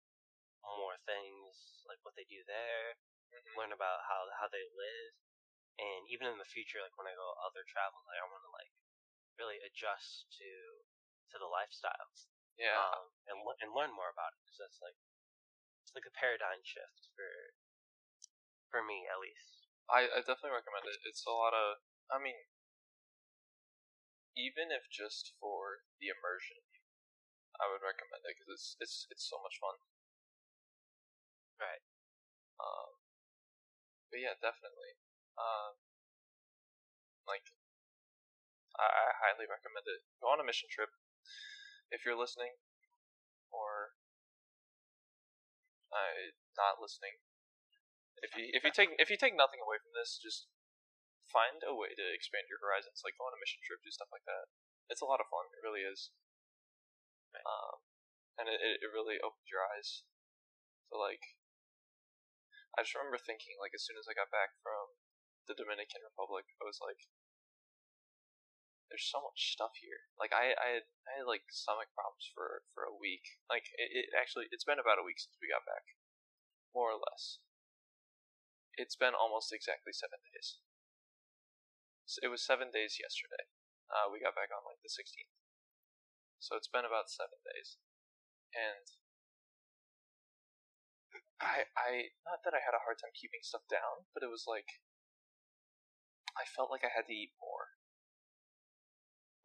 more things, like what they do there, Mhm. learn about how how they live, and even in the future, like when I go other travel, like I want to like really adjust to to the lifestyles yeah. um, and and learn more about it because that's like it's like a paradigm shift for for me at least. I, I definitely recommend it. It's a lot of. I mean, even if just for the immersion, I would recommend it because it's it's it's so much fun. Right. Um, but yeah, definitely. Um, like, I, I highly recommend it. Go on a mission trip if you're listening, or I not listening. If you if you take if you take nothing away from this, just find a way to expand your horizons. Like go on a mission trip, do stuff like that. It's a lot of fun. It really is. Um, and it it really opens your eyes to like. I just remember thinking like as soon as I got back from the Dominican Republic, I was like, "There's so much stuff here." Like I I had I had like stomach problems for for a week. Like it, it actually it's been about a week since we got back, more or less. It's been almost exactly seven days. So it was seven days yesterday. Uh, we got back on like the 16th. So it's been about seven days. And I, I, not that I had a hard time keeping stuff down, but it was like, I felt like I had to eat more.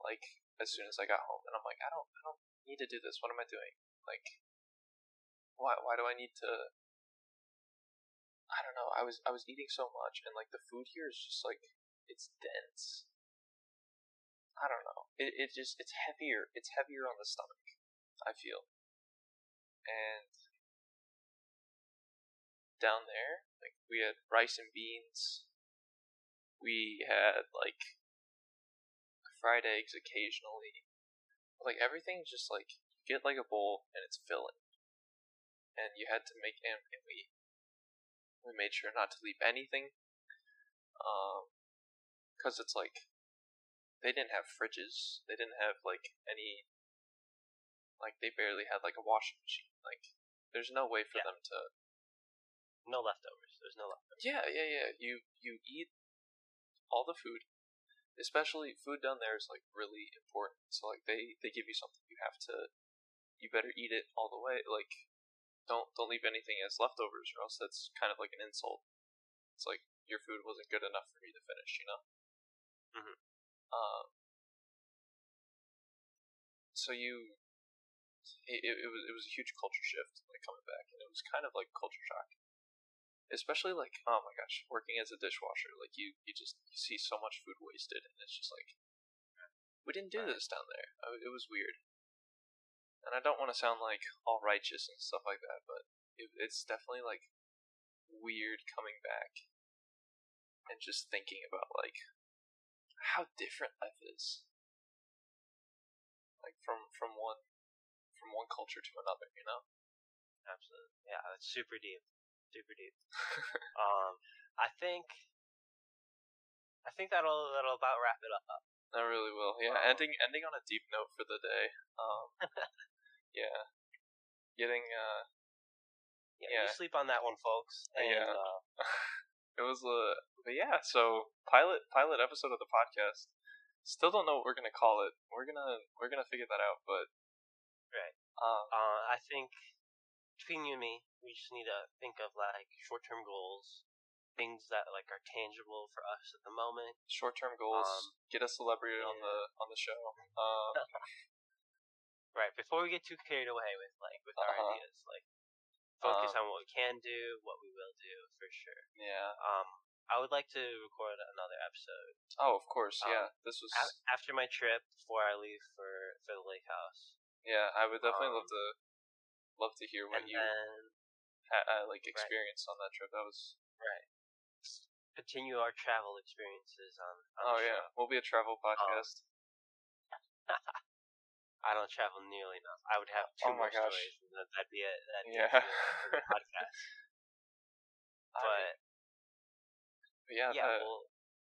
Like, as soon as I got home. And I'm like, I don't, I don't need to do this. What am I doing? Like, why, why do I need to, I don't know. I was I was eating so much, and like the food here is just like it's dense. I don't know. It it just it's heavier. It's heavier on the stomach. I feel. And down there, like we had rice and beans. We had like fried eggs occasionally. Like everything just like you get like a bowl and it's filling. And you had to make and, and we we made sure not to leave anything Um because um, it's like they didn't have fridges. They didn't have like any. Like they barely had like a washing machine. Like there's no way for Yeah. them to. No leftovers. There's no leftovers. Yeah, yeah, yeah. You you eat all the food, especially food down there is like really important. So like they they give you something you have to. You better eat it all the way. Like don't don't leave anything as leftovers, or else that's kind of like an insult. It's like your food wasn't good enough for me to finish, you know. Mhm. Um. So you, it, it, it was it was a huge culture shift like coming back, and it was kind of like culture shock. Especially like oh my gosh, working as a dishwasher, like you you just you see so much food wasted, and it's just like we didn't do this down there. It was weird, and I don't want to sound like all righteous and stuff like that, but it, it's definitely like weird coming back and just thinking about like how different life is like from from one from one culture to another you know Absolutely. Yeah, that's super deep. Deep. um, I think. I think that'll that'll about wrap it up. i really will yeah Wow. ending ending on a deep note for the day um yeah getting uh Yeah, Yeah. you sleep on that one, folks. And, Yeah. Uh, it was uh but yeah so pilot pilot episode of the podcast still don't know what we're gonna call it we're gonna we're gonna figure that out but Right. um uh, I think between you and me, we just need to think of like short-term goals, things that like are tangible for us at the moment. short-term goals Um, get a celebrity on the on the show um Right. Before we get too carried away with like with our Uh-huh. ideas, like focus Um, on what we can do, what we will do for sure. yeah Um, I would like to record another episode oh of course Um, yeah this was a- after my trip before I leave for for the lake house, yeah i would definitely love um, to love to hear what and you then uh, like experienced on that trip that was right continue our travel experiences on. on oh yeah show. we'll be a travel podcast I don't travel nearly enough. I would have two Oh more gosh. stories, and that- that'd be it. That'd be Yeah. for the podcast. I But but yeah, yeah, that- well,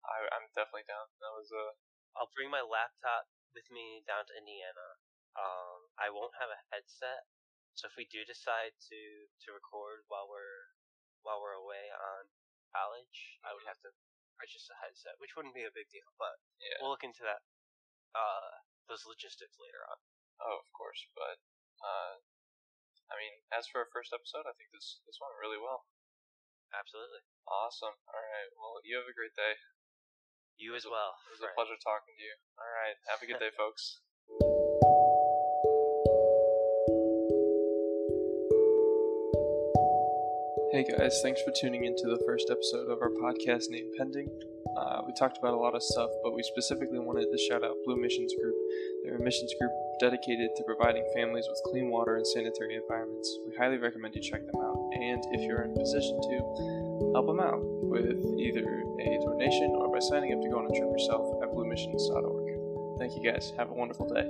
I, I'm definitely down. That was a I'll bring my laptop with me down to Indiana. Um, I won't have a headset, so if we do decide to to record while we're while we're away on college, I would have to purchase a headset, which wouldn't be a big deal. But yeah. we'll look into that uh those logistics later on. Oh, of course, but uh, I mean, as for our first episode, I think this this went really well. Absolutely, Awesome. All right. Well, you have a great day. you as well. It was a pleasure talking to you. All right. Have a good day, folks. Hey guys, thanks for tuning into the first episode of our podcast named Pending. Uh, we talked about a lot of stuff, but we specifically wanted to shout out Blue Missions Group. They're a missions group dedicated to providing families with clean water and sanitary environments. We highly recommend you check them out, and if you're in a position to, help them out with either a donation or by signing up to go on a trip yourself at bluemissions.org. Thank you guys. Have a wonderful day.